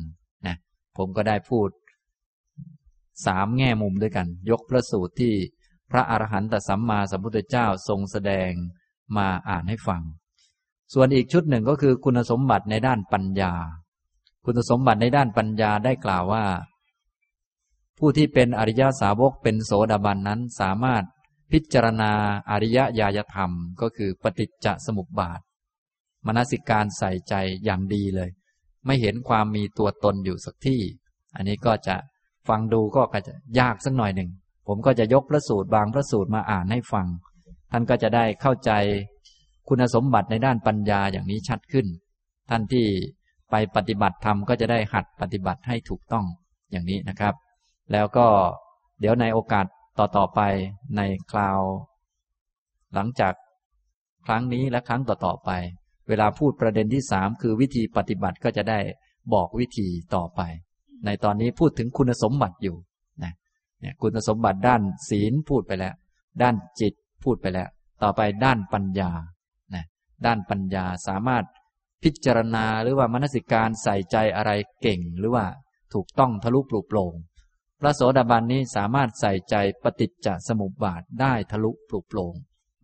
นะผมก็ได้พูดสามแง่มุมด้วยกัน ยกพระสูตรที่ พระอรหันตสัมมาสัมพุทธเจ้าทรงแสดงมาอ่านให้ฟัง ส่วนอีกชุดหนึ่งก็คือคุณสมบัติในด้านปัญญา คุณสมบัติในด้านปัญญาได้กล่าวว่า ผู้ที่เป็นอริยสาวกเป็นโสดาบันนั้นสามารถพิจารณาอริยญาณธรรม ก็คือปฏิจจสมุปบาท มนสิการใส่ใจอย่างดีเลย ไม่เห็นความมีตัวตนอยู่สักที่ อันนี้ก็จะฟังดูก็จะยากสักหน่อยหนึ่ง ผมก็จะยกพระสูตรบางพระสูตรมาอ่านให้ฟัง ท่านก็จะได้เข้าใจคุณสมบัติในด้านปัญญาอย่างนี้ชัดขึ้น ท่านที่ไปปฏิบัติธรรมก็จะได้หัดปฏิบัติให้ถูกต้องอย่างนี้นะครับ แล้วก็เดี๋ยวในโอกาสต่อต่อไปในคราว หลังจากครั้งนี้และครั้งต่อต่อไป เวลาพูดประเด็นที่สามคือวิธีปฏิบัติก็จะได้บอกวิธีต่อไป ในตอนนี้พูดถึงคุณสมบัติอยู่ เนี่ยคุณสมบัติด้านศีลพูดไปแล้ว ด้านจิตพูดไปแล้ว ต่อไปด้านปัญญานะด้านปัญญาสามารถพิจารณาหรือว่ามนสิการใส่ใจอะไรเก่งหรือว่าถูกต้องทะลุปลุกโปร่งพระโสดาบันนี้สามารถใส่ใจปฏิจจสมุปบาทได้ทะลุปลุกโปร่ง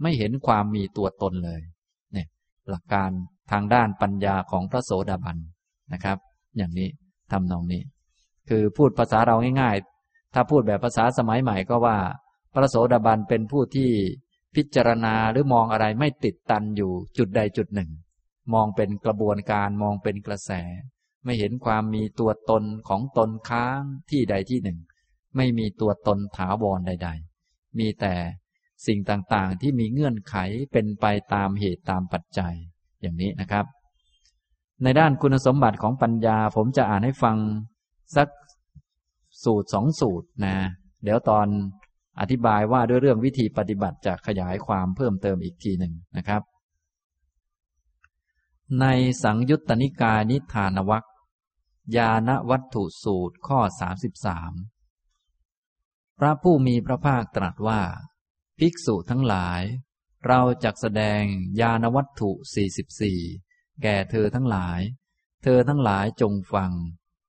ไม่เห็นความมีตัวตนเลยเนี่ยหลักการทางด้านปัญญาของพระโสดาบันนะครับ อย่างนี้ทำนองนี้ คือพูดภาษาเราง่ายๆ ถ้าพูดแบบภาษาสมัยใหม่ก็ว่า พระโสดาบันเป็นผู้ที่พิจารณาหรือมองอะไรไม่ติดตันอยู่จุดใดจุดหนึ่ง มองเป็นกระบวนการมองเป็นกระแส ไม่เห็นความมีตัวตนของตนค้างที่ใดที่หนึ่ง ไม่มีตัวตนถาวรใด ๆ มีแต่สิ่งต่างๆ ที่มีเงื่อนไขเป็นไปตามเหตุตามปัจจัยอย่างนี้นะครับ ในด้านคุณสมบัติของปัญญาผมจะอ่านให้ฟังสัก สูตรสองสูตรนะ เดี๋ยวตอนอธิบายว่าด้วยเรื่องวิธีปฏิบัติจะขยายความเพิ่มเติมอีกทีหนึ่งนะครับ ในสังยุตตนิกายนิทานวัคยานวัตถุสูตรข้อสามสิบสามพระผู้มีพระภาคตรัสว่า ภิกษุทั้งหลาย เราจักแสดงยานวัตถุสี่สิบสี่แก่เธอทั้งหลาย เธอทั้งหลายจงฟัง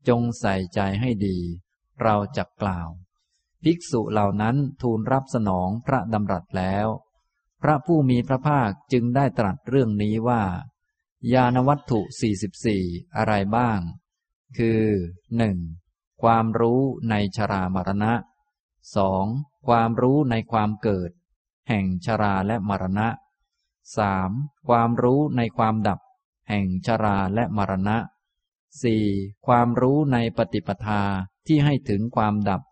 จงใส่ใจให้ดี เราจักกล่าว ภิกษุเหล่านั้นทูลรับสนองพระดำรัสแล้ว พระผู้มีพระภาคจึงได้ตรัสเรื่องนี้ว่า ยานวัตถุสี่สิบสี่อะไรบ้าง คือหนึ่งความรู้ในชรามรณะสองความรู้ในความเกิด แห่งชราและมรณะสามความรู้ในความดับ แห่งชราและมรณะสี่ความรู้ในปฏิปทา ที่ให้ถึงความดับ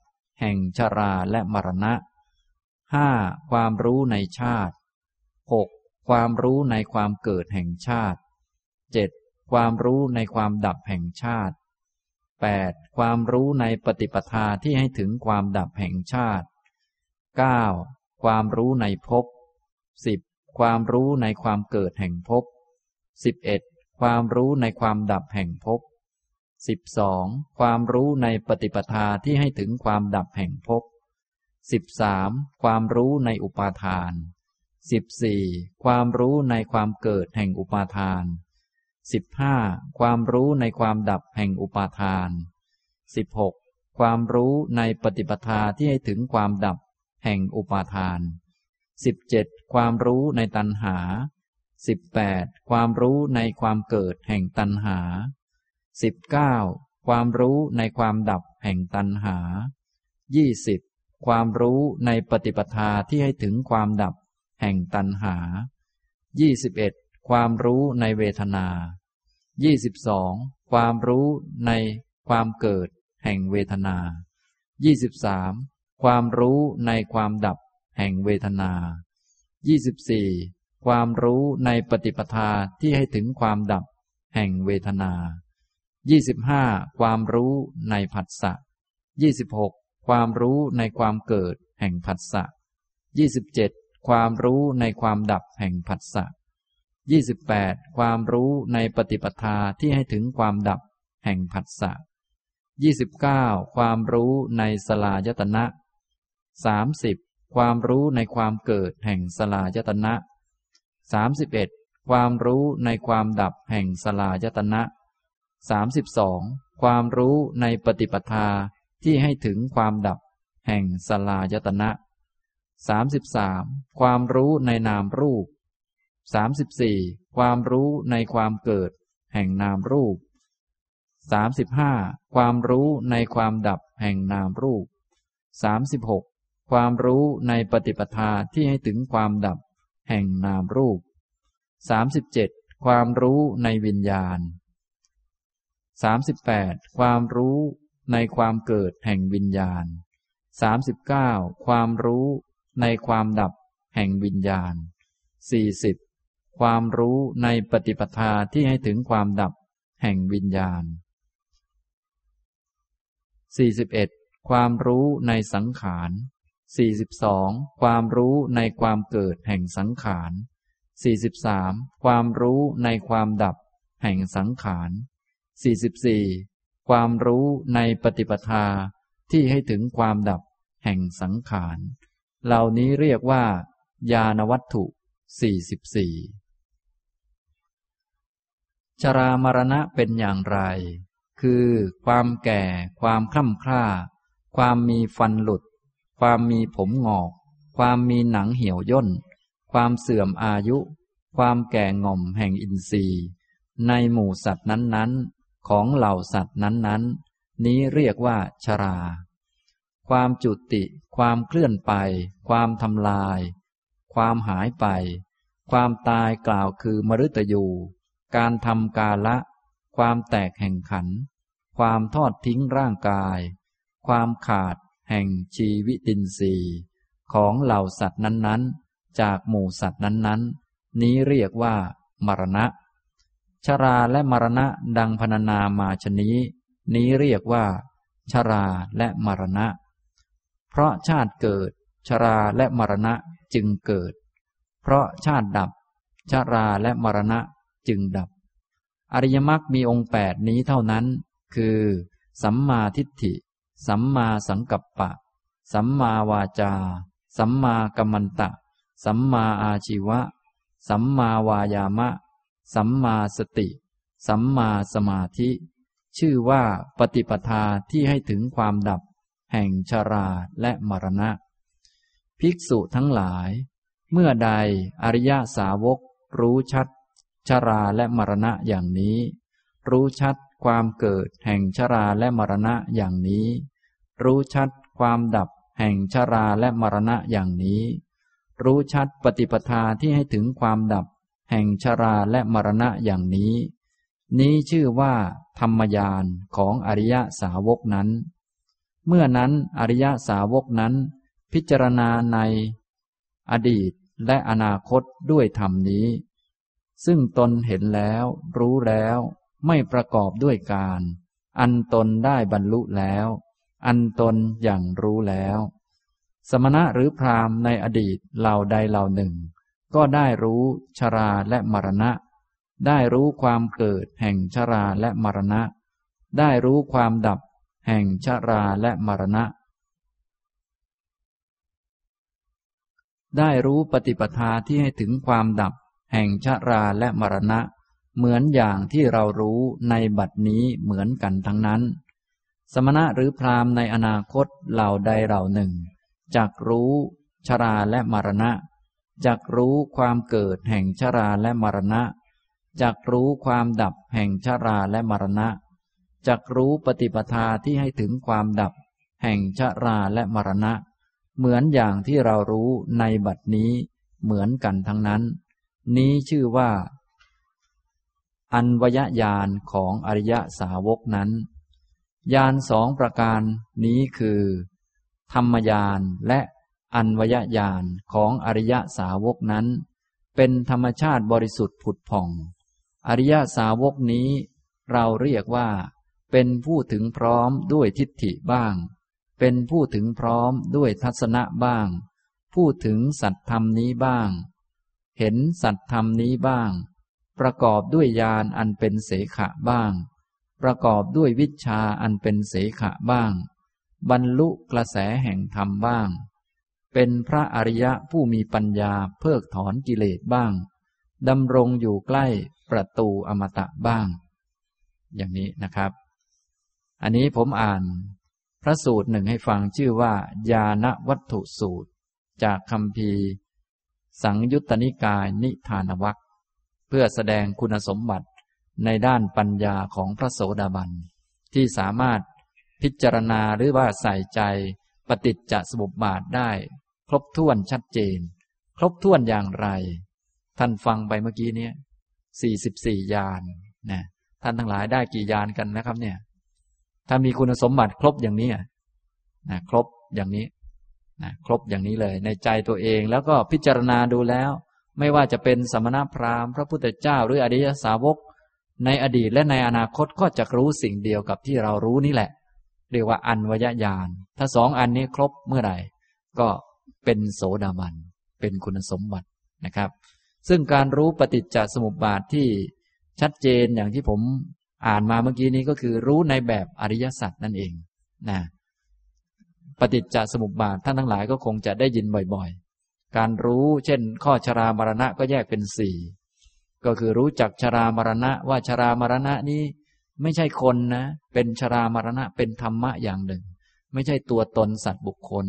แห่งชราและมรณะห้าความรู้ในชาติหกความรู้ในความเกิดแห่งชาติเจ็ดความรู้ในความดับแห่งชาติ 8. ความรู้ในปฏิปทาที่ให้ถึงความดับแห่งชาติ 9. ความรู้ในภพ 10. ความรู้ในความเกิดแห่งภพ 11. ความรู้ในความดับแห่งภพ 12. ความรู้ในปฏิปทาที่ให้ถึงความดับแห่งภพ 13. ความรู้ในอุปาทาน 14. ความรู้ในความเกิดแห่งอุปาทานสิบห้าความรู้ในความดับแห่งอุปาทานสิบหกความรู้ในปฏิปทาที่ให้ถึงความดับแห่งอุปาทานสิบเจ็ดความรู้ในตัณหาสิบแปดความรู้ในความเกิดแห่งตัณหา สิบเก้าความรู้ในความดับแห่งตัณหายี่สิบความรู้ในปฏิปทาที่ให้ถึงความดับแห่งตัณหายี่สิบเอ็ดความรู้ในเวทนา 22. ความรู้ในความเกิดแห่งเวทนา 23. ความรู้ในความดับแห่งเวทนา 24. ความรู้ในปฏิปทาที่ให้ถึงความดับแห่งเวทนา ยี่สิบห้าความรู้ในผัสสะยี่สิบหกความรู้ในความเกิดแห่งผัสสะยี่สิบเจ็ดความรู้ในความดับแห่งผัสสะยี่สิบแปดความรู้ในปฏิปทาที่ให้ถึงความดับแห่งผัสสะยี่สิบเก้าความรู้ในสลายตนะสามสิบความรู้ในความเกิดแห่งสลายตนะสามสิบเอ็ดความรู้ในความดับแห่งสลายตนะ สามสิบสองความรู้ในปฏิปทาที่ให้ถึงความดับ แห่งสลายตนะสามสิบสามความรู้ในนามรูปสามสิบสี่ความรู้ในความเกิด แห่งนามรูปสามสิบห้าความรู้ในความดับแห่งนามรูปสามสิบหกความรู้ในปฏิปทาที่ให้ถึงความดับ แห่งนามรูปสามสิบเจ็ดความรู้ในวิญญาณ สามสิบแปดความรู้ในความเกิดแห่งวิญญาณสามสิบเก้าความรู้ในความดับแห่งวิญญาณสี่สิบความรู้ในปฏิปทาที่ให้ถึงความดับแห่งวิญญาณสี่สิบเอ็ดความรู้ในสังขารสี่สิบสองความรู้ในความเกิดแห่งสังขารสี่สิบสามความรู้ในความดับแห่งสังขาร สี่สิบสี่ความรู้ในปฏิปทาที่ให้ถึงความดับแห่งสังขาร เหล่านี้เรียกว่า ญาณวัตถุสี่สิบสี่ชรามรณะเป็นอย่างไร คือความแก่ ความคล่ำคร่าความมีฟันหลุด ความมีผมงอก ความมีหนังเหี่ยวย่น ความเสื่อมอายุ ความแก่ง่อมแห่งอินทรีย์ ในหมู่สัตว์นั้นๆ ของเหล่าสัตว์นั้นๆ นี้เรียกว่าชรา ความจุติ ความเคลื่อนไป ความทำลาย ความหายไป ความตายกล่าวคือมฤตยู การทำกาละ ความแตกแห่งขัน ความทอดทิ้งร่างกาย ความขาดแห่งชีวิตินทรีย์ของเหล่าสัตว์นั้นๆ จากหมู่สัตว์นั้นๆ นี้เรียกว่ามรณะ ชราและมรณะดังพนานามาชนี้ นี้เรียกว่า ชราและมรณะ เพราะชาติเกิด ชราและมรณะจึงเกิด เพราะชาติดับ ชราและมรณะจึงดับ อริยมรรคมีองค์แปดนี้เท่านั้น คือ สัมมาทิฏฐิ สัมมาสังกัปปะ สัมมาวาจา สัมมากัมมันตะ สัมมาอาชีวะ สัมมาวายามะ สัมมาสติ สัมมาสมาธิ ชื่อว่าปฏิปทาที่ให้ถึงความดับ แห่งชาราและมรณะ ภิกษุทั้งหลาย เมื่อใดอริยสาวก รู้ชัดชาราและมรณะอย่างนี้ รู้ชัดความเกิดแห่งชาราและมรณะอย่างนี้ รู้ชัดความดับแห่งชาราและมรณะอย่างนี้ รู้ชัดปฏิปทาที่ให้ถึงความดับ แห่งชราและมรณะอย่างนี้ นี้ชื่อว่าธรรมยานของอริยสาวกนั้น เมื่อนั้นอริยสาวกนั้น พิจารณาใน อดีตและอนาคตด้วยธรรมนี้ ซึ่งตนเห็นแล้ว รู้แล้วไม่ประกอบด้วยการ อันตนได้บรรลุแล้ว อันตนอย่างรู้แล้ว สมณะหรือพรามในอดีตเหล่าใดเหล่าหนึ่ง ก็ได้รู้ชราและมรณะ ได้รู้ความเกิดแห่งชราและมรณะ ได้รู้ความดับแห่งชราและมรณะ ได้รู้ปฏิปทาที่ให้ถึงความดับแห่งชราและมรณะ เหมือนอย่างที่เรารู้ในบัดนี้เหมือนกันทั้งนั้น สมณะหรือพรามในอนาคตเหล่าใดเหล่าหนึ่งจักรู้ชราและมรณะ จักรู้ความเกิดแห่งชราและมรณะจักรู้ความดับแห่งชราและมรณะจักรู้ปฏิปทาที่ให้ถึงความดับ แห่งชราและมรณะ เหมือนอย่างที่เรารู้ในบัดนี้เหมือนกันทั้งนั้น นี้ชื่อว่า อันวยญาณของอริยสาวกนั้นญาณสองประการนี้คือ ธรรมญาณและ อันวยญาณของอริยสาวกนั้น เป็นธรรมชาติบริสุทธิ์ผุดผ่อง อริยสาวกนี้ เราเรียกว่า เป็นผู้ถึงพร้อมด้วยทิฏฐิบ้าง เป็นผู้ถึงพร้อมด้วยทัศนะบ้างพูดถึงสัตธรรมนี้บ้าง เห็นสัตธรรมนี้บ้าง ประกอบด้วยญาณอันเป็นเสขะบ้าง ประกอบด้วยวิชาอันเป็นเสขะบ้าง บรรลุกระแสแห่งธรรมบ้าง เป็นพระอริยะผู้มีปัญญาเพิกถอนกิเลสบ้างดำรงอยู่ใกล้ประตูอมตะบ้าง อย่างนี้นะครับ อันนี้ผมอ่านพระสูตรหนึ่งให้ฟังชื่อว่าญาณวัตถุสูตร จากคำพีสังยุตตนิกายนิทานวัคเพื่อแสดงคุณสมบัติในด้านปัญญาของพระโสดาบัน ที่สามารถพิจารณาหรือว่าใส่ใจปฏิจจสมุปบาทได้ ครบถ้วนชัดเจน ครบถ้วนอย่างไร ท่านฟังไปเมื่อกี้เนี้สี่สิบสี่ยานนะท่านทั้งหลายได้กี่ยานกันนะครับ เนี่ย ถ้ามีคุณสมบัติครบอย่างนี้นะครบอย่างนี้นะครบอย่างนี้เลย ในใจตัวเองแล้วก็พิจารณาดูแล้ว ไม่ว่าจะเป็นสมณพราหมณ์พระพุทธเจ้า หรืออริยสาวก ในอดีตและในอนาคตก็จะรู้สิ่งเดียวกับที่เรารู้นี่แหละ เรียกว่าอันวยญาณถ้าสองอันนี้ครบเมื่อไหร่ ก็ เป็นโสดาบัน เป็นคุณสมบัตินะครับ ซึ่งการรู้ปฏิจจสมุปบาทที่ชัดเจนอย่างที่ผมอ่านมาเมื่อกี้นี้ก็คือรู้ในแบบอริยสัจนั่นเองนะปฏิจจสมุปบาทท่านทั้งหลายก็คงจะได้ยินบ่อยๆ การรู้เช่น ข้อชรามรณะก็แยกเป็นสี่ก็คือรู้จักชรามรณะว่าชรามรณะนี้ไม่ใช่คนนะ เป็นชรามรณะเป็นธรรมะอย่างหนึ่ง ไม่ใช่ตัวตนสัตว์บุคคล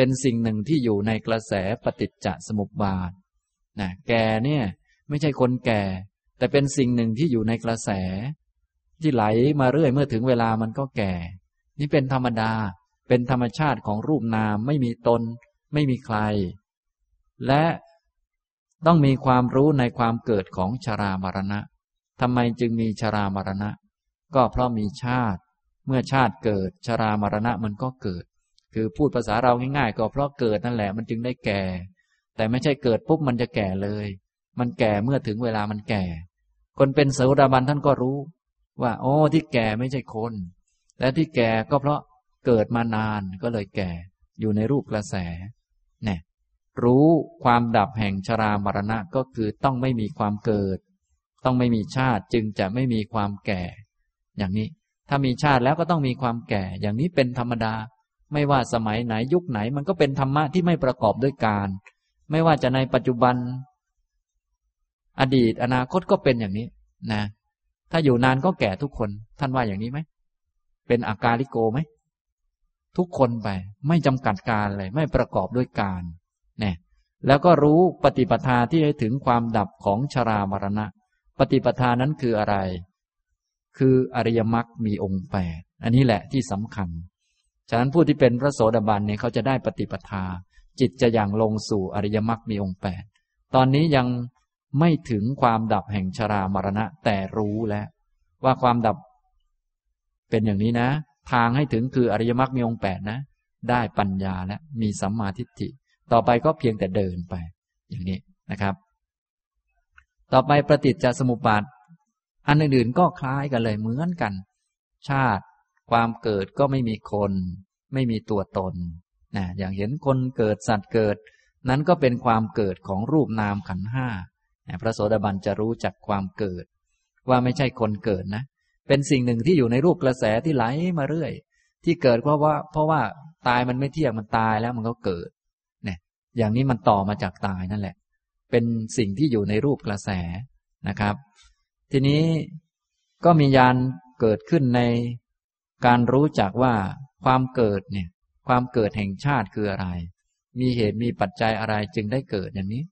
เป็นสิ่งหนึ่งที่อยู่ในกระแสปฏิจจสมุปบาทนะแก่เนี่ยไม่ใช่คนแก่ แต่เป็นสิ่งหนึ่งที่อยู่ในกระแส ที่ไหลมาเรื่อยเมื่อถึงเวลามันก็แก่ นี่เป็นธรรมดา เป็นธรรมชาติของรูปนามไม่มีตน ไม่มีใคร และต้องมีความรู้ในความเกิดของชรามรณะทำไมจึงมีชรามรณะ ก็เพราะมีชาติ เมื่อชาติเกิด ชรามรณะมันก็เกิด คือพูดภาษาเราง่ายๆ ก็เพราะเกิดนั่นแหละมันจึงได้แก่ แต่ไม่ใช่เกิดปุ๊บมันจะแก่เลย มันแก่เมื่อถึงเวลามันแก่ คนเป็นโสดาบันท่านก็รู้ ว่า โอ้ที่แก่ไม่ใช่คน และที่แก่ก็เพราะเกิดมานานก็เลยแก่ อยู่ในรูปกระแสเนี่ยรู้ความดับแห่งชรามรณะก็คือต้องไม่มีความเกิด ต้องไม่มีชาติจึงจะไม่มีความแก่ อย่างนี้ถ้ามีชาติแล้วก็ต้องมีความแก่ อย่างนี้เป็นธรรมดา ไม่ว่าสมัยไหนยุคไหนมันก็เป็นธรรมะที่ไม่ประกอบด้วยการ ไม่ว่าจะในปัจจุบัน อดีตอนาคตก็เป็นอย่างนี้นะ ถ้าอยู่นานก็แก่ทุกคน ท่านว่าอย่างนี้ไหม เป็นอาการลิโกไหม ทุกคนไป ไม่จำกัดการเลย ไม่ประกอบด้วยการเนี่ยแล้วก็รู้ปฏิปทาที่ให้ถึงความดับของชรามรณะ ปฏิปทานั้นคืออะไร คืออริยมรรคมีองค์แปดอันนี้แหละที่สำคัญ ฉะนั้นผู้ที่เป็นพระโสดาบันเนี่ยเขาจะได้ปฏิปทา จิตจะอย่างลงสู่อริยมรรคมีองค์แปดตอนนี้ยังไม่ถึงความดับแห่งชรามรณะแต่รู้แล้ว ว่าความดับเป็นอย่างนี้นะ ทางให้ถึงคืออริยมรรคมีองค์แปดนะ ได้ปัญญาและมีสัมมาทิฏฐิ ต่อไปก็เพียงแต่เดินไป อย่างนี้นะครับ ต่อไปประติจจสมุปบาทอันอื่นๆก็คล้ายกันเลยเหมือนกัน ชาติ ความเกิดก็ไม่มีคน ไม่มีตัวตนนะอย่างเห็นคนเกิดสัตว์เกิด นั้นก็เป็นความเกิดของรูปนามขันห้าพระโสดาบันจะรู้จักความเกิด ว่าไม่ใช่คนเกิดนะ เป็นสิ่งหนึ่งที่อยู่ในรูปกระแสที่ไหลมาเรื่อย ที่เกิดเพราะว่า เพราะว่าตายมันไม่เที่ยงมันตายแล้วมันก็เกิด เนี่ย อย่างนี้มันต่อมาจากตายนั่นแหละ เป็นสิ่งที่อยู่ในรูปกระแสนะครับ ทีนี้ก็มียานเกิดขึ้นใน การรู้จักว่าความเกิดเนี่ยความเกิดแห่งชาติคืออะไร มีเหตุมีปัจจัยอะไรจึงได้เกิดอย่างนี้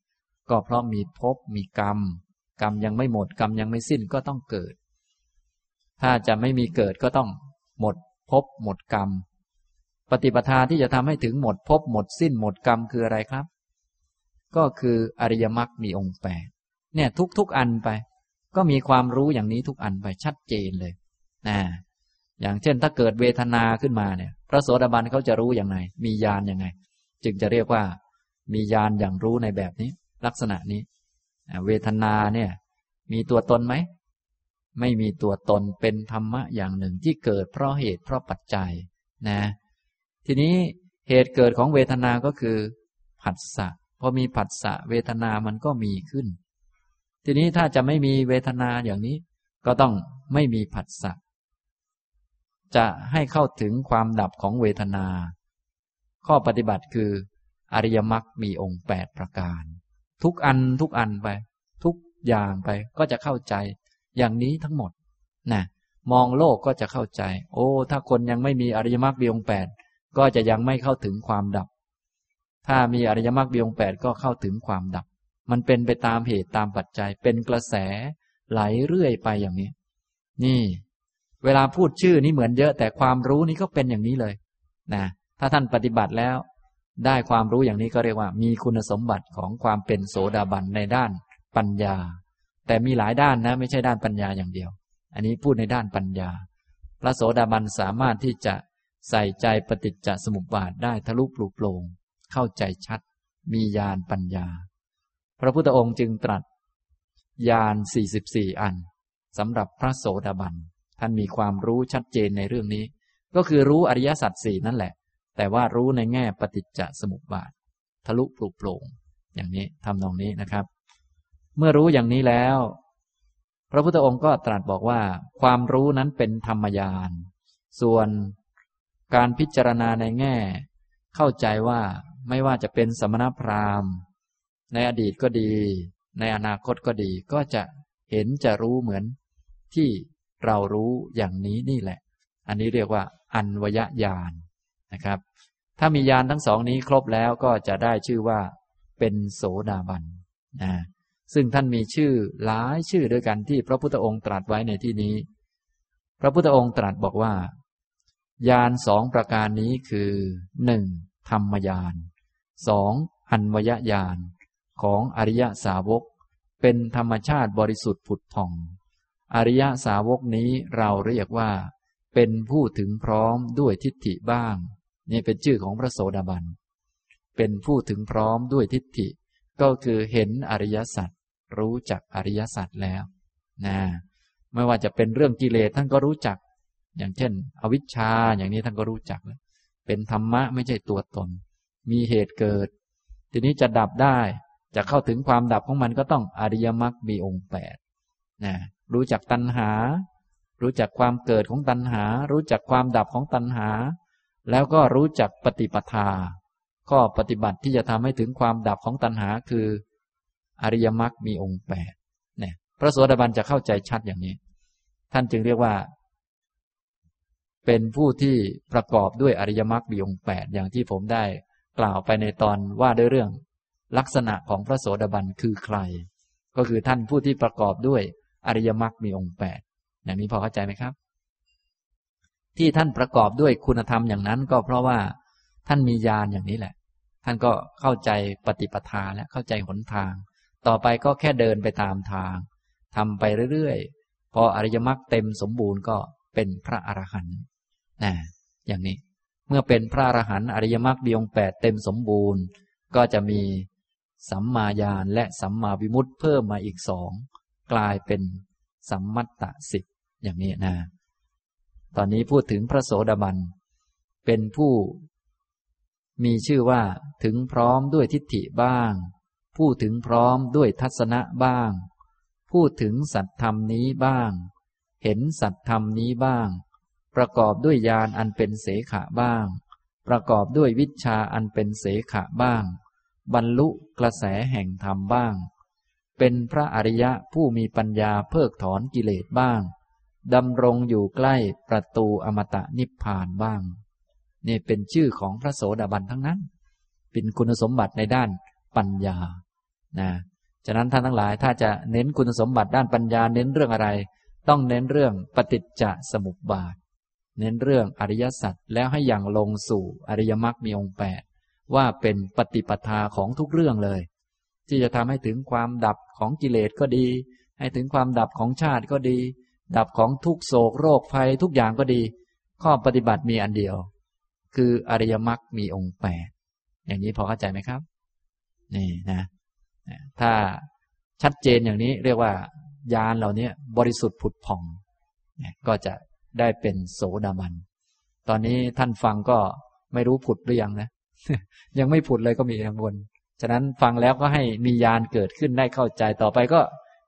ก็เพราะมีภพมีกรรม กรรมยังไม่หมดกรรมยังไม่สิ้นก็ต้องเกิด ถ้าจะไม่มีเกิดก็ต้องหมดภพหมดกรรม ปฏิปทาที่จะทำให้ถึงหมดภพหมดสิ้นหมดกรรมคืออะไรครับ ก็คืออริยมรรคมีองค์แปดเนี่ยทุกทุกอันไป ก็มีความรู้อย่างนี้ทุกอันไปชัดเจนเลยนะ อย่างเช่น ถ้าเกิดเวทนาขึ้นมาเนี่ย พระโสดาบันเขาจะรู้อย่างไรมีญาณยังไง จึงจะเรียกว่า มีญาณอย่างรู้ในแบบนี้ ลักษณะนี้ เวทนาเนี่ย มีตัวตนไหม ไม่มีตัวตนเป็นธรรมะอย่างหนึ่งที่เกิดเพราะเหตุเพราะปัจจัยนะ ทีนี้เหตุเกิดของเวทนาก็คือผัสสะพอมีผัสสะเวทนามันก็มีขึ้น ทีนี้ถ้าจะไม่มีเวทนาอย่างนี้ ก็ต้องไม่มีผัสสะ จะให้เข้าถึงความดับของเวทนา ข้อปฏิบัติคือ อริยมรรคมีองค์แปดประการ ทุกอันทุกอันไป ทุกอย่างไปก็จะเข้าใจ อย่างนี้ทั้งหมดนะมองโลกก็จะเข้าใจ โอ้ ถ้าคนยังไม่มีอริยมรรคมีองค์แปดก็จะยังไม่เข้าถึงความดับ ถ้ามีอริยมรรคมีองค์แปดก็เข้าถึงความดับ มันเป็นไปตามเหตุตามปัจจัย เป็นกระแสไหลเรื่อยไปอย่างนี้ นี่ เวลาพูดชื่อนี้เหมือนเยอะ แต่ความรู้นี้ก็เป็นอย่างนี้เลยนะถ้าท่านปฏิบัติแล้ว ได้ความรู้อย่างนี้ก็เรียกว่า มีคุณสมบัติของความเป็นโสดาบันในด้านปัญญา แต่มีหลายด้านนะ ไม่ใช่ด้านปัญญาอย่างเดียว อันนี้พูดในด้านปัญญา พระโสดาบันสามารถที่จะใส่ใจปฏิจจสมุปบาทได้ทะลุปลุกโปร่งเข้าใจชัด มีญาณปัญญา พระพุทธองค์จึงตรัสญาณ44 อันสำหรับพระโสดาบัน ท่านมีความรู้ชัดเจนในเรื่องนี้ ก็คือรู้อริยสัจสี่นั่นแหละ แต่ว่ารู้ในแง่ปฏิจจสมุปบาท ทะลุปลุกโปร่งอย่างนี้ทำตรงนี้นะครับ เมื่อรู้อย่างนี้แล้ว พระพุทธองค์ก็ตรัสบอกว่า ความรู้นั้นเป็นธรรมยานส่วนการพิจารณาในแง่ เข้าใจว่าไม่ว่าจะเป็นสมณพราหมณ์ ในอดีตก็ดี ในอนาคตก็ดี ก็จะเห็นจะรู้เหมือนที่ เรารู้อย่างนี้นี่แหละ อันนี้เรียกว่า อันวยญาณนะครับ ถ้ามีญาณทั้งสองนี้ครบแล้วก็จะได้ชื่อว่า เป็นโสดาบันนะซึ่งท่านมีชื่อหลายชื่อด้วยกันที่พระพุทธองค์ตรัสไว้ในที่นี้ พระพุทธองค์ตรัสบอกว่าญาณสองประการนี้คือหนึ่งธรรมญาณสองอันวยญาณของอริยสาวก เป็นธรรมชาติบริสุทธิ์ผุดผ่อง อริยสาวกนี้เราเรียกว่า เป็นผู้ถึงพร้อมด้วยทิฏฐิบ้าง นี่เป็นชื่อของพระโสดาบัน เป็นผู้ถึงพร้อมด้วยทิฏฐิ ก็คือเห็นอริยสัจรู้จักอริยสัจแล้วนะไม่ว่าจะเป็นเรื่องกิเลสท่านก็รู้จัก อย่างเช่น อวิชชาอย่างนี้ท่านก็รู้จัก เป็นธรรมะไม่ใช่ตัวตน มีเหตุเกิด ทีนี้จะดับได้ จะเข้าถึงความดับของมันก็ต้องอริยมรรคมีองค์แปดนะ รู้จักตัณหา รู้จักความเกิดของตัณหา รู้จักความดับของตัณหา แล้วก็รู้จักปฏิปทา ข้อปฏิบัติที่จะทำให้ถึงความดับของตัณหาคือ อริยมรรคมีองค์แปดเนี่ยพระโสดาบันจะเข้าใจชัดอย่างนี้ ท่านจึงเรียกว่า เป็นผู้ที่ประกอบด้วยอริยมรรคมีองค์แปดอย่างที่ผมได้กล่าวไปในตอนว่าด้วยเรื่อง ลักษณะของพระโสดาบันคือใคร ก็คือท่านผู้ที่ประกอบด้วย อริยมรรคมีองค์แปดอย่างนี้พอเข้าใจไหมครับ ที่ท่านประกอบด้วยคุณธรรมอย่างนั้น ก็เพราะว่าท่านมีญาณอย่างนี้แหละ ท่านก็เข้าใจปฏิปทาและเข้าใจหนทาง ต่อไปก็แค่เดินไปตามทางทำไปเรื่อยๆ พออริยมรรคเต็มสมบูรณ์ก็เป็นพระอรหันต์นะอย่างนี้ เมื่อเป็นพระอรหันต์อริยมรรคมีองค์แปดเต็มสมบูรณ์ ก็จะมีสัมมาญาณและสัมมาวิมุตติเพิ่มมาอีกสอง กลายเป็นสัมมัตตสิกอย่างนี้นะ ตอนนี้พูดถึงพระโสดาบัน เป็นผู้ มีชื่อว่าถึงพร้อมด้วยทิฏฐิบ้าง ผู้ถึงพร้อมด้วยทัศนะบ้างพูดถึงสัตธรรมนี้บ้าง เห็นสัตธรรมนี้บ้าง ประกอบด้วยญาณอันเป็นเสขะบ้าง ประกอบด้วยวิชาอันเป็นเสขะบ้าง บรรลุกระแสแห่งธรรมบ้าง เป็นพระอริยะผู้มีปัญญาเพิกถอนกิเลสบ้างดำรงอยู่ใกล้ประตูอมตะนิพพานบ้าง นี่เป็นชื่อของพระโสดาบันทั้งนั้น เป็นคุณสมบัติในด้านปัญญา นะฉะนั้นท่านทั้งหลายถ้าจะเน้นคุณสมบัติด้านปัญญาเน้นเรื่องอะไร ต้องเน้นเรื่องปฏิจจสมุปบาท เน้นเรื่องอริยสัจแล้วให้อย่างลงสู่อริยมรรคมีองค์แปดว่าเป็นปฏิปทาของทุกเรื่องเลย ที่จะทำให้ถึงความดับของกิเลสก็ดี ให้ถึงความดับของชาติก็ดี ดับของทุกโศกโรคภัยทุกอย่างก็ดี ข้อปฏิบัติมีอันเดียว คืออริยมรรคมีองค์แปดอย่างนี้พอเข้าใจไหมครับ นี่นะ ถ้าชัดเจนอย่างนี้เรียกว่าญาณเหล่านี้บริสุทธิ์ผุดผ่อง ก็จะได้เป็นโสดาบัน ตอนนี้ท่านฟังก็ไม่รู้ผุดหรือยังนะ ยังไม่ผุดเลยก็มีข้างบน ฉะนั้นฟังแล้วก็ให้มีญาณเกิดขึ้นได้เข้าใจต่อไปก็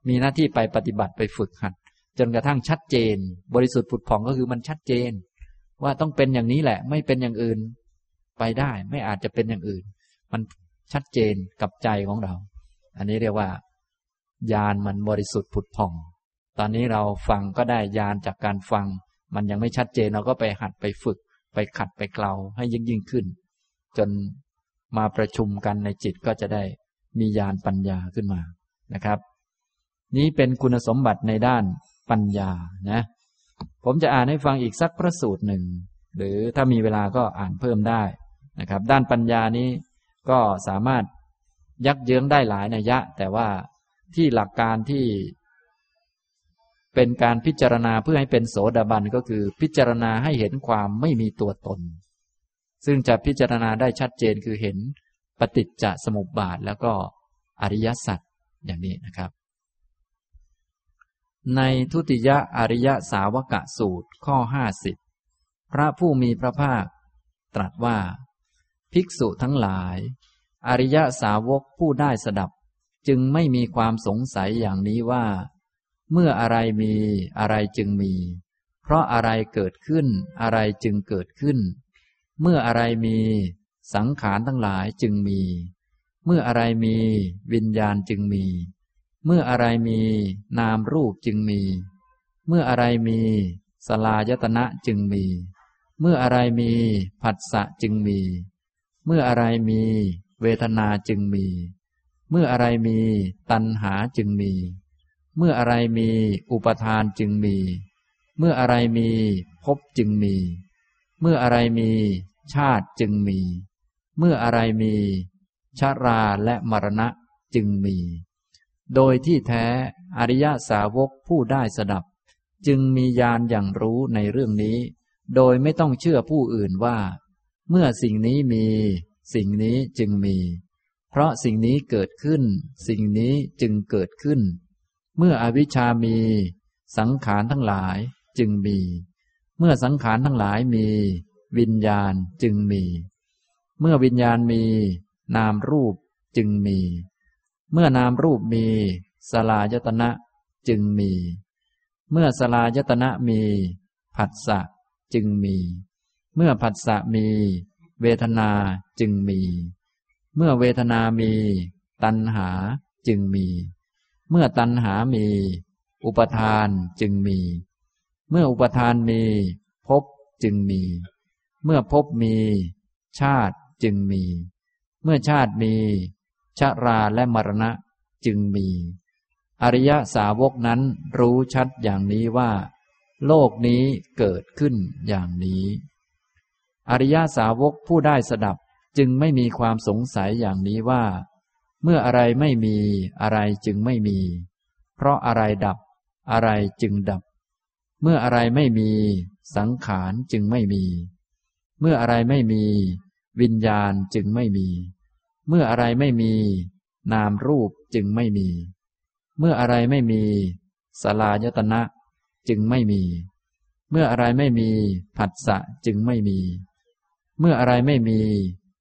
มีหน้าที่ไปปฏิบัติไปฝึกหัดจนกระทั่งชัดเจน บริสุทธิ์ผุดผ่องก็คือมันชัดเจน ว่าต้องเป็นอย่างนี้แหละ ไม่เป็นอย่างอื่น ไปได้ ไม่อาจจะเป็นอย่างอื่น มันชัดเจนกับใจของเรา อันนี้เรียกว่าญาณมันบริสุทธิ์ผุดผ่อง ตอนนี้เราฟังก็ได้ญาณจากการฟัง มันยังไม่ชัดเจนเราก็ไปหัดไปฝึก ไปขัดไปเกลาให้ยิ่งยิ่งขึ้น จน มาประชุมกันในจิตก็จะได้มีญาณปัญญาขึ้นมานะครับ นี้เป็นคุณสมบัติในด้านปัญญานะ ผมจะอ่านให้ฟังอีกสักพระสูตรหนึ่ง หรือถ้ามีเวลาก็อ่านเพิ่มได้นะครับ ด้านปัญญานี้ก็สามารถยักเยื้องได้หลายนัยยะ แต่ว่าที่หลักการที่เป็นการพิจารณาเพื่อให้เป็นโสดาบันก็คือพิจารณาให้เห็นความไม่มีตัวตน ซึ่งจะพิจารณาได้ชัดเจนคือเห็นปฏิจจสมุปบาทแล้วก็อริยสัจอย่างนี้นะครับ ในทุติยอริยสาวกะสูตรข้อห้าสิบพระผู้มีพระภาค ตรัสว่า ภิกษุทั้งหลาย อริยสาวกผู้ได้สดับจึงไม่มีความสงสัยอย่างนี้ว่า เมื่ออะไรมีอะไรจึงมี เพราะอะไรเกิดขึ้นอะไรจึงเกิดขึ้น เมื่ออะไรมีสังขารทั้งหลายจึงมี เมื่ออะไรมีวิญญาณจึงมี เมื่ออะไรมีนามรูปจึงมี เมื่ออะไรมีสลายตนะจึงมี เมื่ออะไรมีผัสสะจึงมี เมื่ออะไรมีเวทนาจึงมี เมื่ออะไรมีตัณหาจึงมี เมื่ออะไรมีอุปทานจึงมี เมื่ออะไรมีภพจึงมี เมื่ออะไรมีชาติจึงมี เมื่ออะไรมีชาราและมรณะจึงมี โดยที่แท้อริยสาวกผู้ได้สดับ จึงมีญาณอย่างรู้ในเรื่องนี้ โดยไม่ต้องเชื่อผู้อื่นว่า เมื่อสิ่งนี้มี สิ่งนี้จึงมี เพราะสิ่งนี้เกิดขึ้น สิ่งนี้จึงเกิดขึ้น เมื่ออวิชามี สังขารทั้งหลายจึงมี เมื่อสังขารทั้งหลายมี วิญญาณจึงมี เมื่อวิญญาณมี นามรูปจึงมี เมื่อนามรูปมีสลายตนะจึงมี เมื่อสลายตนะมี ผัสสะจึงมี เมื่อผัสสะมี เวทนาจึงมี เมื่อเวทนามี ตัณหาจึงมี เมื่อตัณหามี อุปทานจึงมี เมื่ออุปทานมีภพจึงมี เมื่อภพมี ชาติจึงมี เมื่อชาติมีชาราและมรณะจึงมี อริยสาวกนั้นรู้ชัดอย่างนี้ว่า โลกนี้เกิดขึ้นอย่างนี้ อริยสาวกผู้ได้สดับจึงไม่มีความสงสัยอย่างนี้ว่า เมื่ออะไรไม่มีอะไรจึงไม่มี เพราะอะไรดับอะไรจึงดับ เมื่ออะไรไม่มีสังขารจึงไม่มี เมื่ออะไรไม่มี วิญญาณจึงไม่มี เมื่ออะไรไม่มี นามรูปจึงไม่มี เมื่ออะไรไม่มีสลายตนะจึงไม่มี เมื่ออะไรไม่มีผัสสะจึงไม่มี เมื่ออะไรไม่มี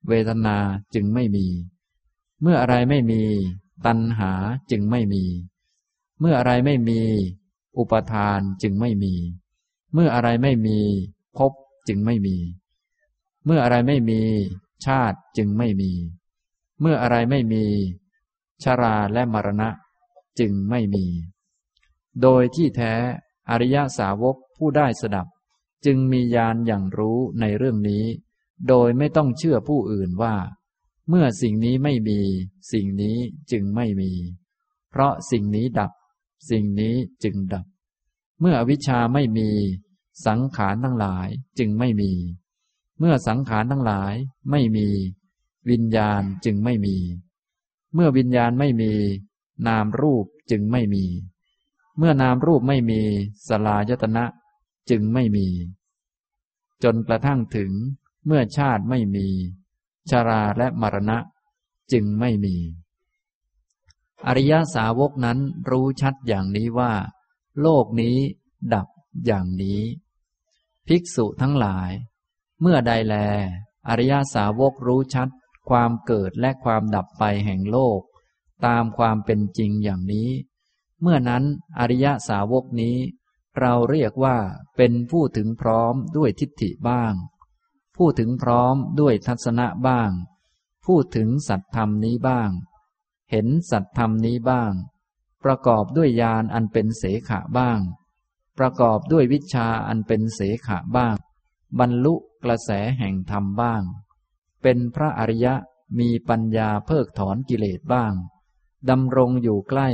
เวทนาจึงไม่มี เมื่ออะไรไม่มี ตัณหาจึงไม่มี เมื่ออะไรไม่มี อุปทานจึงไม่มี เมื่ออะไรไม่มีภพจึงไม่มี เมื่ออะไรไม่มี ชาติจึงไม่มี เมื่ออะไรไม่มีชาราและมรณะจึงไม่มี โดยที่แท้อริยสาวกผู้ได้สดับ จึงมีญาณอย่างรู้ในเรื่องนี้ โดยไม่ต้องเชื่อผู้อื่นว่า เมื่อสิ่งนี้ไม่มี สิ่งนี้จึงไม่มี เพราะสิ่งนี้ดับ สิ่งนี้จึงดับ เมื่ออวิชชาไม่มี สังขารทั้งหลายจึงไม่มี เมื่อสังขารทั้งหลายไม่มี วิญญาณจึงไม่มี เมื่อวิญญาณไม่มี นามรูปจึงไม่มี เมื่อนามรูปไม่มีสลายตนะจึงไม่มี จนกระทั่งถึงเมื่อชาติไม่มีชาราและมรณะ จึงไม่มี อริยสาวกนั้นรู้ชัดอย่างนี้ว่า โลกนี้ดับอย่างนี้ ภิกษุทั้งหลาย เมื่อใดแล อริยสาวกรู้ชัด ความเกิดและความดับไปแห่งโลก ตามความเป็นจริงอย่างนี้ เมื่อนั้นอริยสาวกนี้ เราเรียกว่าเป็นผู้ถึงพร้อมด้วยทิฏฐิบ้าง ผู้ถึงพร้อมด้วยทัศนะบ้าง ผู้ถึงสัตธรรมนี้บ้าง เห็นสัตธรรมนี้บ้าง ประกอบด้วยญาณอันเป็นเสขะบ้าง ประกอบด้วยวิชาอันเป็นเสขะบ้าง บรรลุกระแสแห่งธรรมบ้าง เป็นพระอริยะมีปัญญาเพิกถอนกิเลสบ้างดำรงอยู่ใกล้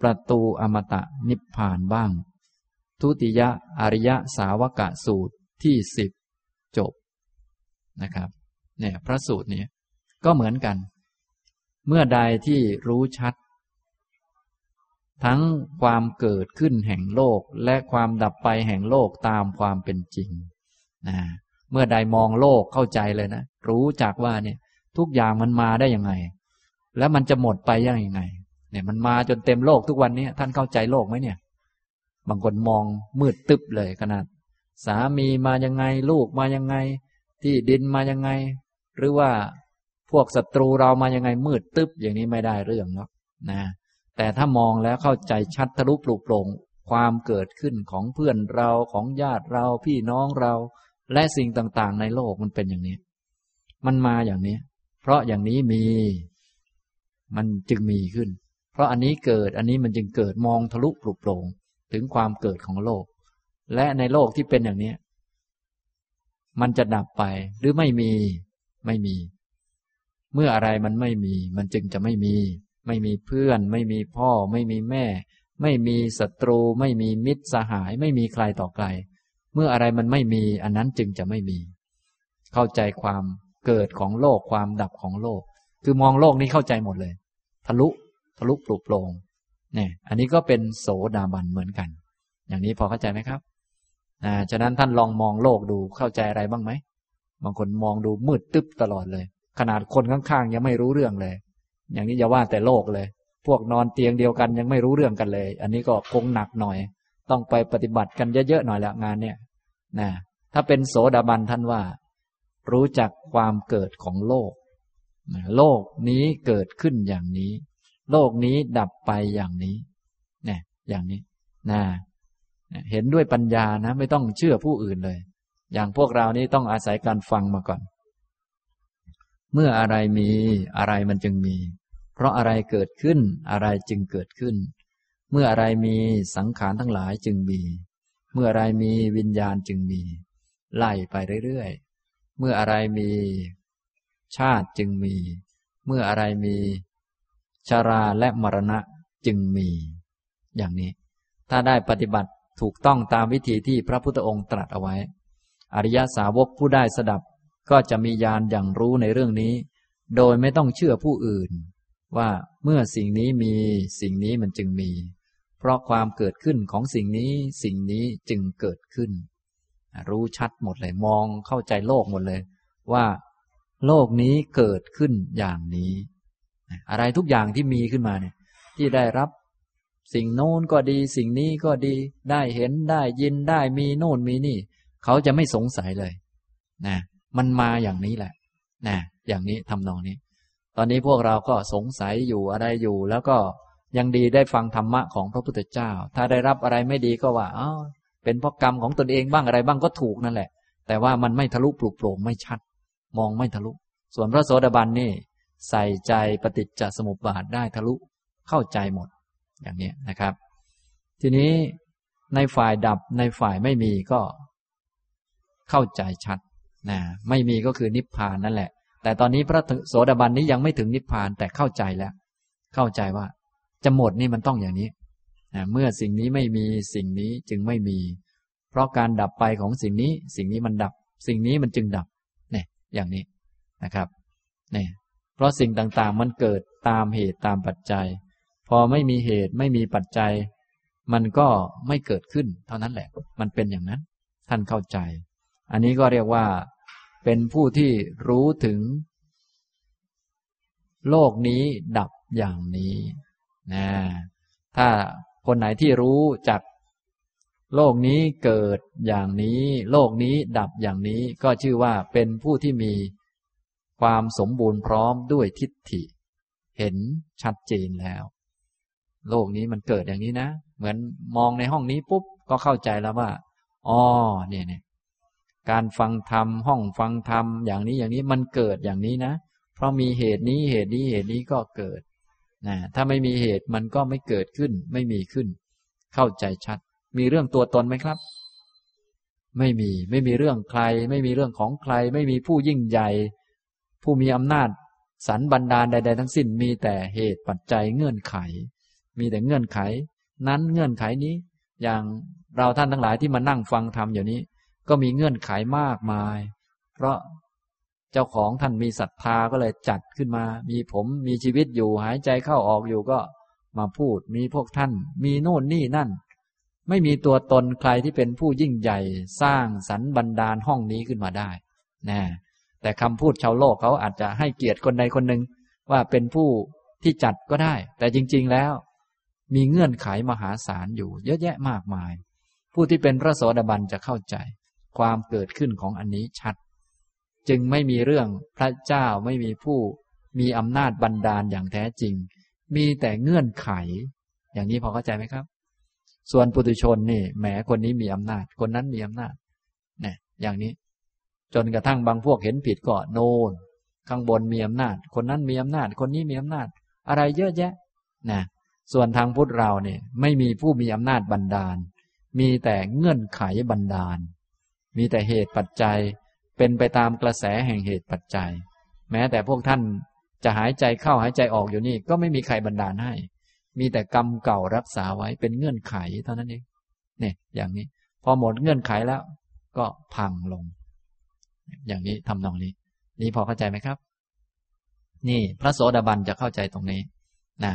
ประตูอมตะนิพพานบ้าง ทุติยะอริยะสาวกะสูตรที่สิบจบนะครับเนี่ยพระสูตรนี้ก็เหมือนกัน เมื่อใดที่รู้ชัด ทั้งความเกิดขึ้นแห่งโลกและความดับไปแห่งโลกตามความเป็นจริงนะเมื่อใดมองโลกเข้าใจเลยนะ รู้จักว่าเนี่ย ทุกอย่างมันมาได้ยังไง แล้วมันจะหมดไปยังไง เนี่ย มันมาจนเต็มโลกทุกวันนี้ท่านเข้าใจโลกไหมเนี่ย บางคนมองมืดตึบเลยขนาด สามีมายังไง ลูกมายังไง ที่ดินมายังไง หรือว่า พวกศัตรูเรามายังไงมืดตึ๊บอย่างนี้ไม่ได้เรื่องเนาะนะ แต่ถ้ามองแล้วเข้าใจชัดทะลุปลุกโปร่งความเกิดขึ้นของเพื่อนเราของญาติเราพี่น้องเรา และสิ่งต่างๆ ในโลกมันเป็นอย่างนี้ มันมาอย่างนี้ เพราะอย่างนี้มี มันจึงมีขึ้น เพราะอันนี้เกิดอันนี้มันจึงเกิดมองทะลุปลุกโปร่งถึงความเกิดของโลก และในโลกที่เป็นอย่างนี้ มันจะดับไปหรือไม่มีไม่มี เมื่ออะไรมันไม่มี มันจึงจะไม่มี ไม่มีเพื่อน ไม่มีพ่อ ไม่มีแม่ ไม่มีศัตรู ไม่มีมิตรสหาย ไม่มีใครต่อใคร เมื่ออะไรมันไม่มี อันนั้นจึงจะไม่มี เข้าใจความเกิดของโลกความดับของโลก คือมองโลกนี้เข้าใจหมดเลย ทะลุทะลุปลุกโปรงเนี่ยอันนี้ก็เป็นโสดาบันเหมือนกัน อย่างนี้พอเข้าใจไหมครับอ่าฉะนั้นท่านลองมองโลกดูเข้าใจอะไรบ้างไหมบางคนมองดูมืดตึ๊บตลอดเลย ขนาดคนข้างๆยังไม่รู้เรื่องเลย อย่างนี้อย่าว่าแต่โลกเลย พวกนอนเตียงเดียวกันยังไม่รู้เรื่องกันเลย อันนี้ก็คงหนักหน่อย ต้องไปปฏิบัติกันเยอะๆหน่อยแล้วงานเนี่ยนะถ้าเป็นโสดาบันท่านว่า รู้จักความเกิดของโลก โลกนี้เกิดขึ้นอย่างนี้ โลกนี้ดับไปอย่างนี้เนี่ยอย่างนี้นะเห็นด้วยปัญญานะ ไม่ต้องเชื่อผู้อื่นเลย อย่างพวกเรานี้ต้องอาศัยการฟังมาก่อน เมื่ออะไรมีอะไรมันจึงมี เพราะอะไรเกิดขึ้นอะไรจึงเกิดขึ้น เมื่ออะไรมีสังขารทั้งหลายจึงมี เมื่ออะไรมีวิญญาณจึงมี ไล่ไปเรื่อยๆ เมื่ออะไรมี ชาติจึงมี เมื่ออะไรมีชาราและมรณะจึงมี อย่างนี้ ถ้าได้ปฏิบัติถูกต้องตามวิธีที่พระพุทธองค์ตรัสเอาไว้ อริยสาวกผู้ได้สดับ ก็จะมีญาณอย่างรู้ในเรื่องนี้ โดยไม่ต้องเชื่อผู้อื่น ว่าเมื่อสิ่งนี้มีสิ่งนี้มันจึงมี เพราะความเกิดขึ้นของสิ่งนี้สิ่งนี้จึงเกิดขึ้น รู้ชัดหมดเลยมองเข้าใจโลกหมดเลย ว่า โลกนี้เกิดขึ้นอย่างนี้ อะไรทุกอย่างที่มีขึ้นมาเนี่ย ที่ได้รับสิ่งโน้นก็ดี สิ่งนี้ก็ดี ได้เห็นได้ยินได้มีโน่นมีนี่ เขาจะไม่สงสัยเลย นะ มันมาอย่างนี้แหละนะอย่างนี้ทำนองนี้ ตอนนี้พวกเราก็สงสัยอยู่อะไรอยู่ แล้วก็ยังดีได้ฟังธรรมะของพระพุทธเจ้า ถ้าได้รับอะไรไม่ดีก็ว่าอ๋อเป็นเพราะกรรมของตนเองบ้างอะไรบ้างก็ถูกนั่นแหละ แต่ว่ามันไม่ทะลุปลุกโปร่งไม่ชัด มองไม่ทะลุ ส่วนพระโสดาบันนี่ ใส่ใจปฏิจจสมุปบาทได้ทะลุเข้าใจหมด อย่างนี้นะครับ ทีนี้ในฝ่ายดับในฝ่ายไม่มีก็ เข้าใจชัด นะไม่มีก็คือนิพพานนั่นแหละ แต่ตอนนี้พระโสดาบันนี้ยังไม่ถึงนิพพานแต่เข้าใจแล้ว เข้าใจว่าจะหมดนี่มันต้องอย่างนี้นะเมื่อสิ่งนี้ไม่มีสิ่งนี้จึงไม่มี เพราะการดับไปของสิ่งนี้ สิ่งนี้มันดับ สิ่งนี้มันจึงดับเนี่ยอย่างนี้นะครับเนี่ยเพราะสิ่งต่างๆ มันเกิดตามเหตุตามปัจจัย พอไม่มีเหตุไม่มีปัจจัย มันก็ไม่เกิดขึ้น เท่านั้นแหละ มันเป็นอย่างนั้น ท่านเข้าใจ อันนี้ก็เรียกว่า เป็นผู้ที่รู้ถึง โลกนี้ดับอย่างนี้นะถ้าคนไหนที่รู้จัก โลกนี้เกิดอย่างนี้ โลกนี้ดับอย่างนี้ ก็ชื่อว่าเป็นผู้ที่มีความสมบูรณ์พร้อมด้วยทิฏฐิ เห็นชัดเจนแล้ว โลกนี้มันเกิดอย่างนี้นะ เหมือนมองในห้องนี้ปุ๊บก็เข้าใจแล้วว่าอ๋อเนี่ยเนี่ย การฟังธรรมห้องฟังธรรมอย่างนี้อย่างนี้มันเกิดอย่างนี้นะ เพราะมีเหตุนี้เหตุนี้เหตุนี้ก็เกิดนะถ้าไม่มีเหตุมันก็ไม่เกิดขึ้น ไม่มีขึ้น เข้าใจชัด มีเรื่องตัวตนไหมครับ ไม่มีไม่มีเรื่องใคร ไม่มีเรื่องของใคร ไม่มีผู้ยิ่งใหญ่ ผู้มีอำนาจสรรบันดาลใด ๆ ทั้งสิ้นมีแต่เหตุปัจจัยเงื่อนไข มีแต่เงื่อนไข นั้นเงื่อนไขนี้ อย่างเราท่านทั้งหลายที่มานั่งฟังธรรมอยู่นี้ ก็มีเงื่อนไขมากมาย เพราะเจ้าของท่านมีศรัทธาก็เลยจัดขึ้นมา มีผมมีชีวิตอยู่หายใจเข้าออกอยู่ก็มาพูด มีพวกท่าน มีโน่นนี่นั่น ไม่มีตัวตนใครที่เป็นผู้ยิ่งใหญ่สร้างสรรบันดาลห้องนี้ขึ้นมาได้นะแต่คำพูดชาวโลกเขาอาจจะให้เกียรติคนใดคนหนึ่งว่าเป็นผู้ที่จัดก็ได้ แต่จริง ๆแล้ว มีเงื่อนไขมหาศาลอยู่ เยอะแยะมากมาย ผู้ที่เป็นพระโสดาบันจะเข้าใจ ความเกิดขึ้นของอันนี้ชัด จึงไม่มีเรื่องพระเจ้าไม่มีผู้มีอำนาจบันดาลอย่างแท้จริง มีแต่เงื่อนไข อย่างนี้พอเข้าใจไหมครับ ส่วนปุถุชนนี่แหมคนนี้มีอำนาจ คนนั้นมีอำนาจเนี่ยอย่างนี้ จนกระทั่งบางพวกเห็นผิดก็โนนข้างบนมีอำนาจ คนนั้นมีอำนาจ คนนี้มีอำนาจ อะไรเยอะแยะนะส่วนทางพุทธเราเนี่ยไม่มีผู้มีอำนาจบันดาล มีแต่เงื่อนไขบันดาล มีแต่เหตุปัจจัย เป็นไปตามกระแสแห่งเหตุปัจจัย แม้แต่พวกท่านจะหายใจเข้าหายใจออกอยู่นี่ ก็ไม่มีใครบันดาลให้ มีแต่กรรมเก่ารักษาไว้เป็นเงื่อนไขเท่านั้นเองเนี่ยอย่างนี้ พอหมดเงื่อนไขแล้ว ก็พังลง อย่างนี้ทำนองนี้ นี่พอเข้าใจไหมครับ นี่พระโสดาบันจะเข้าใจตรงนี้นะ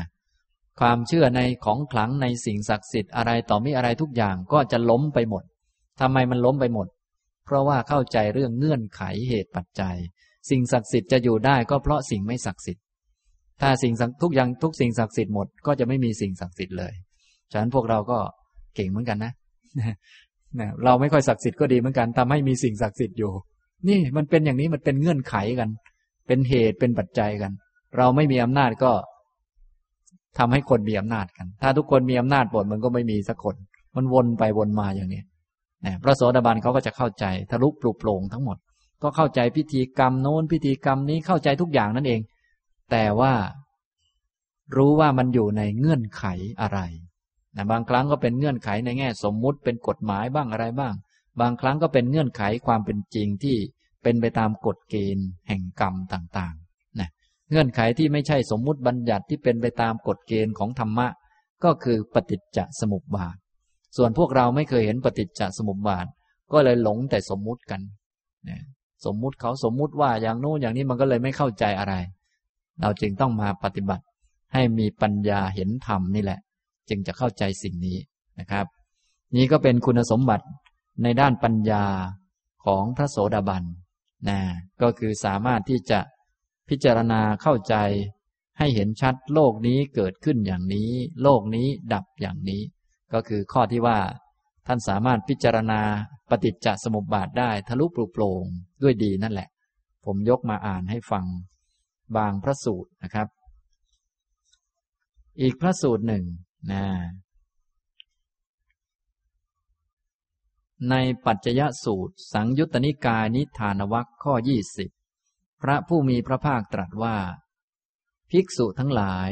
ความเชื่อในของขลังในสิ่งศักดิ์สิทธิ์อะไรต่อมีอะไรทุกอย่างก็จะล้มไปหมดทำไมมันล้มไปหมด เพราะว่าเข้าใจเรื่องเงื่อนไขเหตุปัจจัย สิ่งศักดิ์สิทธิ์จะอยู่ได้ก็เพราะสิ่งไม่ศักดิ์สิทธิ์ ถ้าสิ่งทุกอย่างทุกสิ่งศักดิ์สิทธิ์หมดก็จะไม่มีสิ่งศักดิ์สิทธิ์เลย ฉะนั้นพวกเราก็เก่งเหมือนกันนะนะเราไม่ค่อยศักดิ์สิทธิ์ก็ดีเหมือนกันทำให้มีสิ่งศักดิ์สิทธิ์อยู่ นี่มันเป็นอย่างนี้มันเป็นเงื่อนไขกัน เป็นเหตุเป็นปัจจัยกัน เราไม่มีอำนาจก็ทำให้คนมีอำนาจกัน ถ้าทุกคนมีอำนาจหมดมันก็ไม่มีสักคน มันวนไปวนมาอย่างนี้ พระโสดาบันเขาก็จะเข้าใจทะลุปลุกโปร่งทั้งหมด ก็เข้าใจพิธีกรรมโน้นพิธีกรรมนี้เข้าใจทุกอย่างนั่นเอง แต่ว่ารู้ว่ามันอยู่ในเงื่อนไขอะไรนะบางครั้งก็เป็นเงื่อนไขในแง่สมมุติเป็นกฎหมายบ้างอะไรบ้าง บางครั้งก็เป็นเงื่อนไขความเป็นจริงที่เป็นไปตามกฎเกณฑ์แห่งกรรมต่างๆนะเงื่อนไขที่ไม่ใช่สมมุติบัญญัติที่เป็นไปตามกฎเกณฑ์ของธรรมะ ก็คือปฏิจจสมุปบาท ส่วนพวกเราไม่เคยเห็นปฏิจจสมุปบาท ก็เลยหลงแต่สมมุติกันนะสมมุติเขาสมมุติว่าอย่างโน้นอย่างนี้มันก็เลยไม่เข้าใจอะไร เราจึงต้องมาปฏิบัติ ให้มีปัญญาเห็นธรรมนี่แหละ จึงจะเข้าใจสิ่งนี้นะครับ นี้ก็เป็นคุณสมบัติในด้านปัญญาของพระโสดาบันนะก็คือสามารถที่จะพิจารณาเข้าใจให้เห็นชัดโลกนี้เกิดขึ้นอย่างนี้ โลกนี้ดับอย่างนี้ ก็คือข้อที่ว่า ท่านสามารถพิจารณาปฏิจจสมุปบาทได้ทะลุปลุกโปร่งด้วยดีนั่นแหละ ผมยกมาอ่านให้ฟังบางพระสูตรนะครับ อีกพระสูตรหนึ่งนะในปัจจยสูตร สังยุตตนิกายนิทานวัคข้อยี่สิบพระผู้มีพระภาคตรัสว่า ภิกษุทั้งหลาย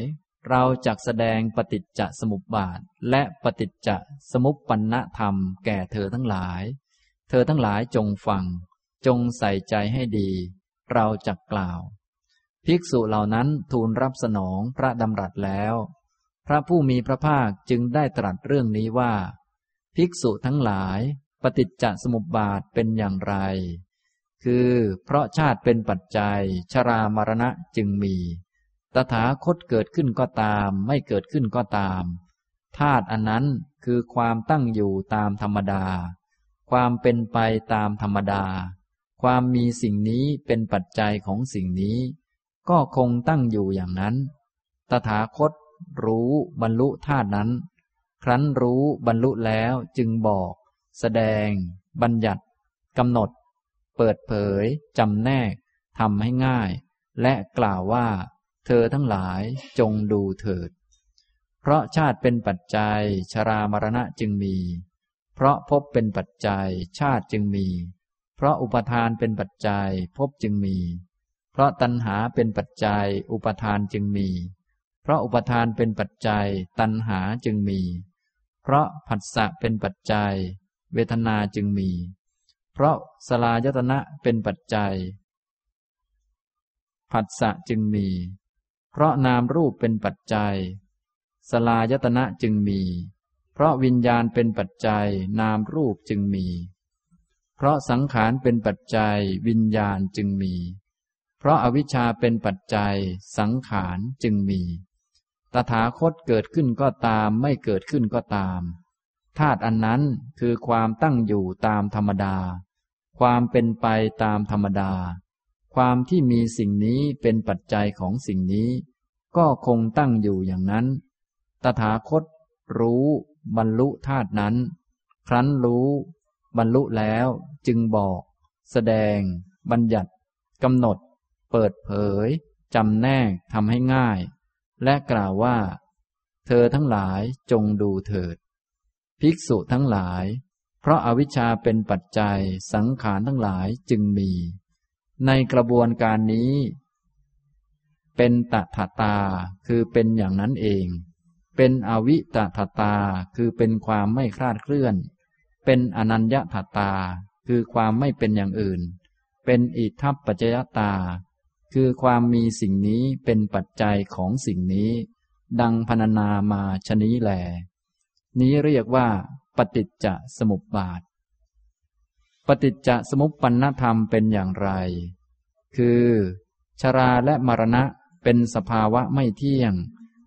เราจักแสดงปฏิจจสมุปบาท และปฏิจจสมุปปันธรรมแก่เธอทั้งหลาย เธอทั้งหลายจงฟัง จงใส่ใจให้ดี เราจักกล่าว ภิกษุเหล่านั้นทูลรับสนองพระดำรัสแล้ว พระผู้มีพระภาคจึงได้ตรัสเรื่องนี้ว่า ภิกษุทั้งหลาย ปฏิจจสมุปบาทเป็นอย่างไร คือเพราะชาติเป็นปัจจัย ชรามรณะจึงมี ตถาคตเกิดขึ้นก็ตาม ไม่เกิดขึ้นก็ตามธาตุอันนั้นคือความตั้งอยู่ตามธรรมดา ความเป็นไปตามธรรมดา ความมีสิ่งนี้เป็นปัจจัยของสิ่งนี้ ก็คงตั้งอยู่อย่างนั้น ตถาคตรู้บรรลุธาตุนั้น ครั้นรู้บรรลุแล้วจึงบอก แสดง บัญญัติกำหนด เปิดเผยจำแนกทำให้ง่าย และกล่าวว่า เธอทั้งหลายจงดูเถิด เพราะชาติเป็นปัจจัย ชรามรณะจึงมี เพราะพบเป็นปัจจัย ชาติจึงมี เพราะอุปทานเป็นปัจจัยพบจึงมี เพราะตัณหาเป็นปัจจัย อุปทานจึงมี เพราะอุปทานเป็นปัจจัย ตัณหาจึงมี เพราะผัสสะเป็นปัจจัย เวทนาจึงมี เพราะสลายตนะเป็นปัจจัยผัสสะจึงมี เพราะนามรูปเป็นปัจจัย สลายตนะจึงมี เพราะวิญญาณเป็นปัจจัย นามรูปจึงมี เพราะสังขารเป็นปัจจัย วิญญาณจึงมี เพราะอวิชชาเป็นปัจจัย สังขารจึงมี ตถาคตเกิดขึ้นก็ตาม ไม่เกิดขึ้นก็ตาม ธาตุอันนั้นคือความตั้งอยู่ตามธรรมดา ความเป็นไปตามธรรมดา ความที่มีสิ่งนี้เป็นปัจจัยของสิ่งนี้ ก็คงตั้งอยู่อย่างนั้น ตถาคต รู้บรรลุธาตุนั้น ครั้นรู้ บรรลุแล้วจึงบอก แสดง บัญญัติกำหนด เปิดเผยจำแนกทำให้ง่าย และกล่าวว่า เธอทั้งหลายจงดูเถิด ภิกษุทั้งหลาย เพราะอาวิชชาเป็นปัจจัยสังขารทั้งหลายจึงมี ในกระบวนการนี้ เป็นตถาตาคือเป็นอย่างนั้นเอง เป็นอวิตถาตาคือเป็นความไม่คลาดเคลื่อน เป็นอนัญญาตา คือความไม่เป็นอย่างอื่น เป็นอิทัปปัจจยตา คือความมีสิ่งนี้เป็นปัจจัยของสิ่งนี้ ดังพรรณนามาชนี้แล นี้เรียกว่า ปฏิจจสมุปบาท ปฏิจจสมุปปนธรรมเป็นอย่างไร คือ ชราและมรณะเป็นสภาวะไม่เที่ยง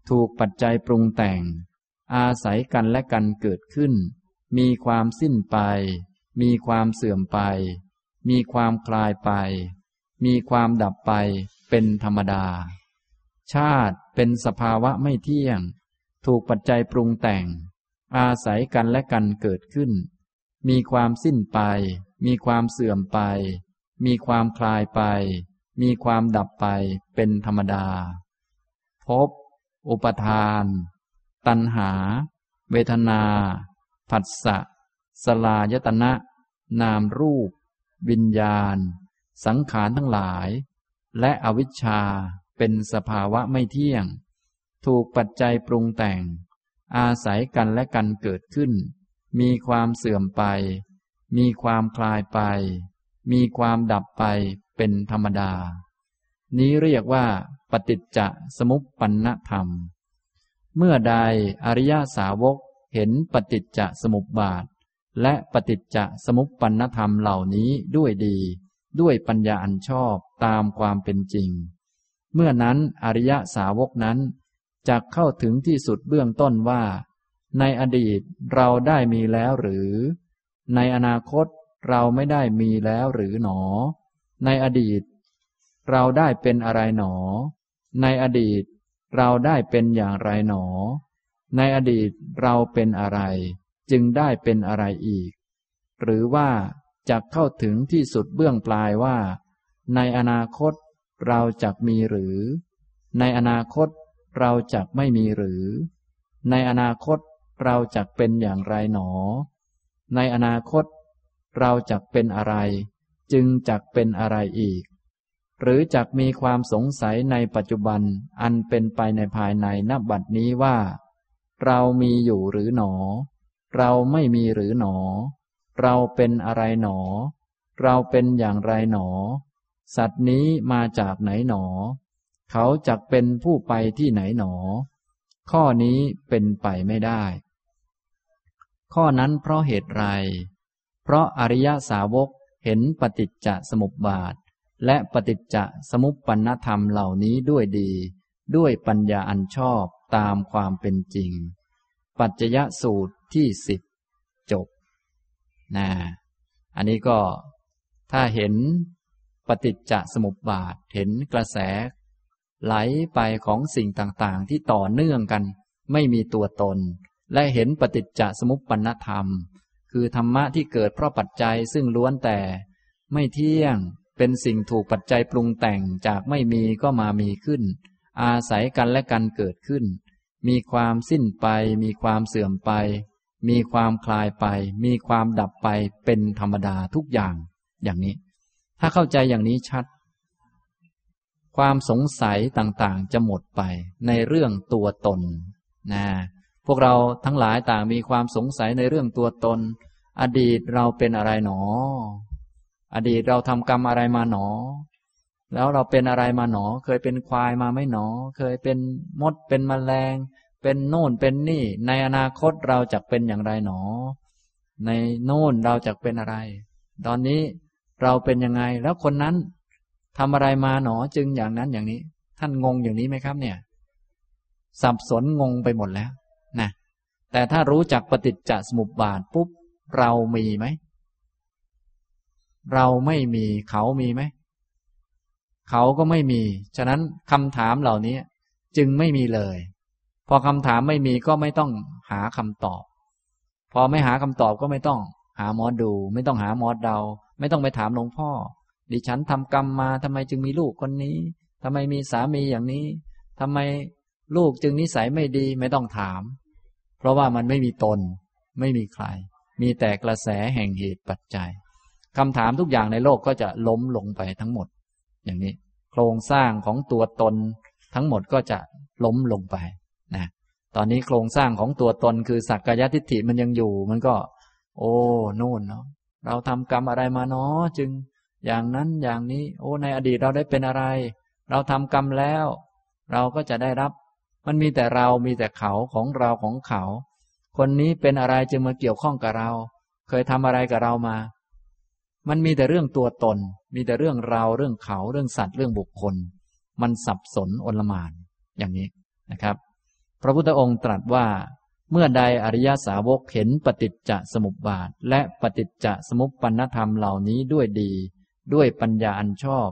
ถูกปัจจัยปรุงแต่ง อาศัยกันและกันเกิดขึ้น มีความสิ้นไป มีความเสื่อมไป มีความคลายไป มีความดับไปเป็นธรรมดา ชาติเป็นสภาวะไม่เที่ยง ถูกปัจจัยปรุงแต่ง อาศัยกันและกันเกิดขึ้น มีความสิ้นไป มีความเสื่อมไป มีความคลายไป มีความดับไปเป็นธรรมดา พบ อุปทาน ตัณหา เวทนา ผัสสะ สลายตนะ นามรูป วิญญาณ สังขารทั้งหลาย และอวิชชาเป็นสภาวะไม่เที่ยง ถูกปัจจัยปรุงแต่ง อาศัยกันและกันเกิดขึ้น มีความเสื่อมไป มีความคลายไป มีความดับไปเป็นธรรมดา นี้เรียกว่า ปฏิจจสมุปปนธรรม เมื่อใดอริยสาวกเห็นปฏิจจสมุปบาท และปฏิจจสมุปปนธรรมเหล่านี้ด้วยดี ด้วยปัญญาอันชอบตามความเป็นจริง เมื่อนั้นอริยสาวกนั้นจะเข้าถึงที่สุดเบื้องต้นว่า ในอดีตเราได้มีแล้วหรือ ในอนาคตเราไม่ได้มีแล้วหรือหนอ ในอดีต เราได้เป็นอะไรหนอ ในอดีต เราได้เป็นอย่างไรหนอ ในอดีตเราเป็นอะไร จึงได้เป็นอะไรอีก หรือว่าจะเข้าถึงที่สุดเบื้องปลายว่า ในอนาคตเราจะมีหรือ ในอนาคตเราจะไม่มีหรือ ในอนาคต เราจะเป็นอย่างไรหนอ ในอนาคต เราจะเป็นอะไร จึงจักเป็นอะไรอีก หรือจักมีความสงสัยในปัจจุบันอันเป็นไปในภายในนับบัดนี้ว่า เรามีอยู่หรือหนอ เราไม่มีหรือหนอ เราเป็นอะไรหนอ เราเป็นอย่างไรหนอ สัตว์นี้มาจากไหนหนอ เขาจักเป็นผู้ไปที่ไหนหนอ ข้อนี้เป็นไปไม่ได้ ข้อนั้นเพราะเหตุไร เพราะอริยสาวกเห็นปฏิจจสมุปบาท และปฏิจจสมุปปนธรรมเหล่านี้ด้วยดี ด้วยปัญญาอันชอบตามความเป็นจริง ปัจจยสูตรที่สิบจบนะอันนี้ก็ถ้าเห็นปฏิจจสมุปบาทเห็นกระแส ไหลไปของสิ่งต่างๆ ที่ต่อเนื่องกัน ไม่มีตัวตน และเห็นปฏิจจสมุปปนธรรม คือธรรมะที่เกิดเพราะปัจจัยซึ่งล้วนแต่ ไม่เที่ยงเป็นสิ่งถูกปัจจัยปรุงแต่งจากไม่มีก็มามีขึ้น อาศัยกันและกันเกิดขึ้น มีความสิ้นไป มีความเสื่อมไป มีความคลายไป มีความดับไปเป็นธรรมดาทุกอย่าง อย่างนี้ ถ้าเข้าใจอย่างนี้ชัด ความสงสัยต่างๆ จะหมดไปในเรื่องตัวตนนะ พวกเราทั้งหลายต่างมีความสงสัยในเรื่องตัวตน อดีตเราเป็นอะไรหนอ อดีตเราทำกรรมอะไรมาหนอ แล้วเราเป็นอะไรมาหนอ เคยเป็นควายมาไม่หนอ เคยเป็นมดเป็นมแมลง เป็นโน่นเป็นนี่ ในอนาคตเราจะเป็นอย่างไรหนอ ในโน่นเราจะเป็นอะไร ตอนนี้เราเป็นยังไงแล้วคนนั้นทำอะไรมาหนอจึงอย่างนั้นอย่างนี้ ท่านงงอย่างนี้ไหมครับ เนี่ย สับสนงงไปหมดแล้ว แต่ถ้ารู้จักปฏิจจสมุปบาทปุ๊บเรามีไหม เราไม่มีเขามีไหม เขาก็ไม่มี ฉะนั้นคำถามเหล่านี้จึงไม่มีเลย พอคำถามไม่มีก็ไม่ต้องหาคำตอบ พอไม่หาคำตอบก็ไม่ต้อง หาหมอดู ไม่ต้องหาหมอเดา ไม่ต้องไปถามหลวงพ่อ ดิฉันทำกรรมมาทำไมจึงมีลูกคนนี้ทำไมมีสามีอย่างนี้ทำไมลูกจึงนิสัยไม่ดี ไม่ต้องถาม เพราะว่ามันไม่มีตน ไม่มีใคร มีแต่กระแสแห่งเหตุปัจจัยคำถามทุกอย่างในโลกก็จะล้มลงไปทั้งหมด อย่างนี้ โครงสร้างของตัวตนทั้งหมดก็จะล้มลงไปนะตอนนี้โครงสร้างของตัวตนคือสักกายทิฏฐิมันยังอยู่ มันก็ โอ้นู่นเนาะเราทำกรรมอะไรมาเนาะจึง อย่างนั้นอย่างนี้ โอ้ในอดีตเราได้เป็นอะไร เราทำกรรมแล้ว เราก็จะได้รับ มันมีแต่เรามีแต่เขาของเราของเขา คนนี้เป็นอะไรจึงมาเกี่ยวข้องกับเรา เคยทำอะไรกับเรามา มันมีแต่เรื่องตัวตน มีแต่เรื่องเราเรื่องเขาเรื่องสัตว์เรื่องบุคคล มันสับสนอนลมานอย่างนี้นะครับ พระพุทธองค์ตรัสว่าเมื่อใดอริยสาวกเห็นปฏิจจสมุปบาท และปฏิจจสมุปปนธรรมเหล่านี้ด้วยดี ด้วยปัญญาอันชอบ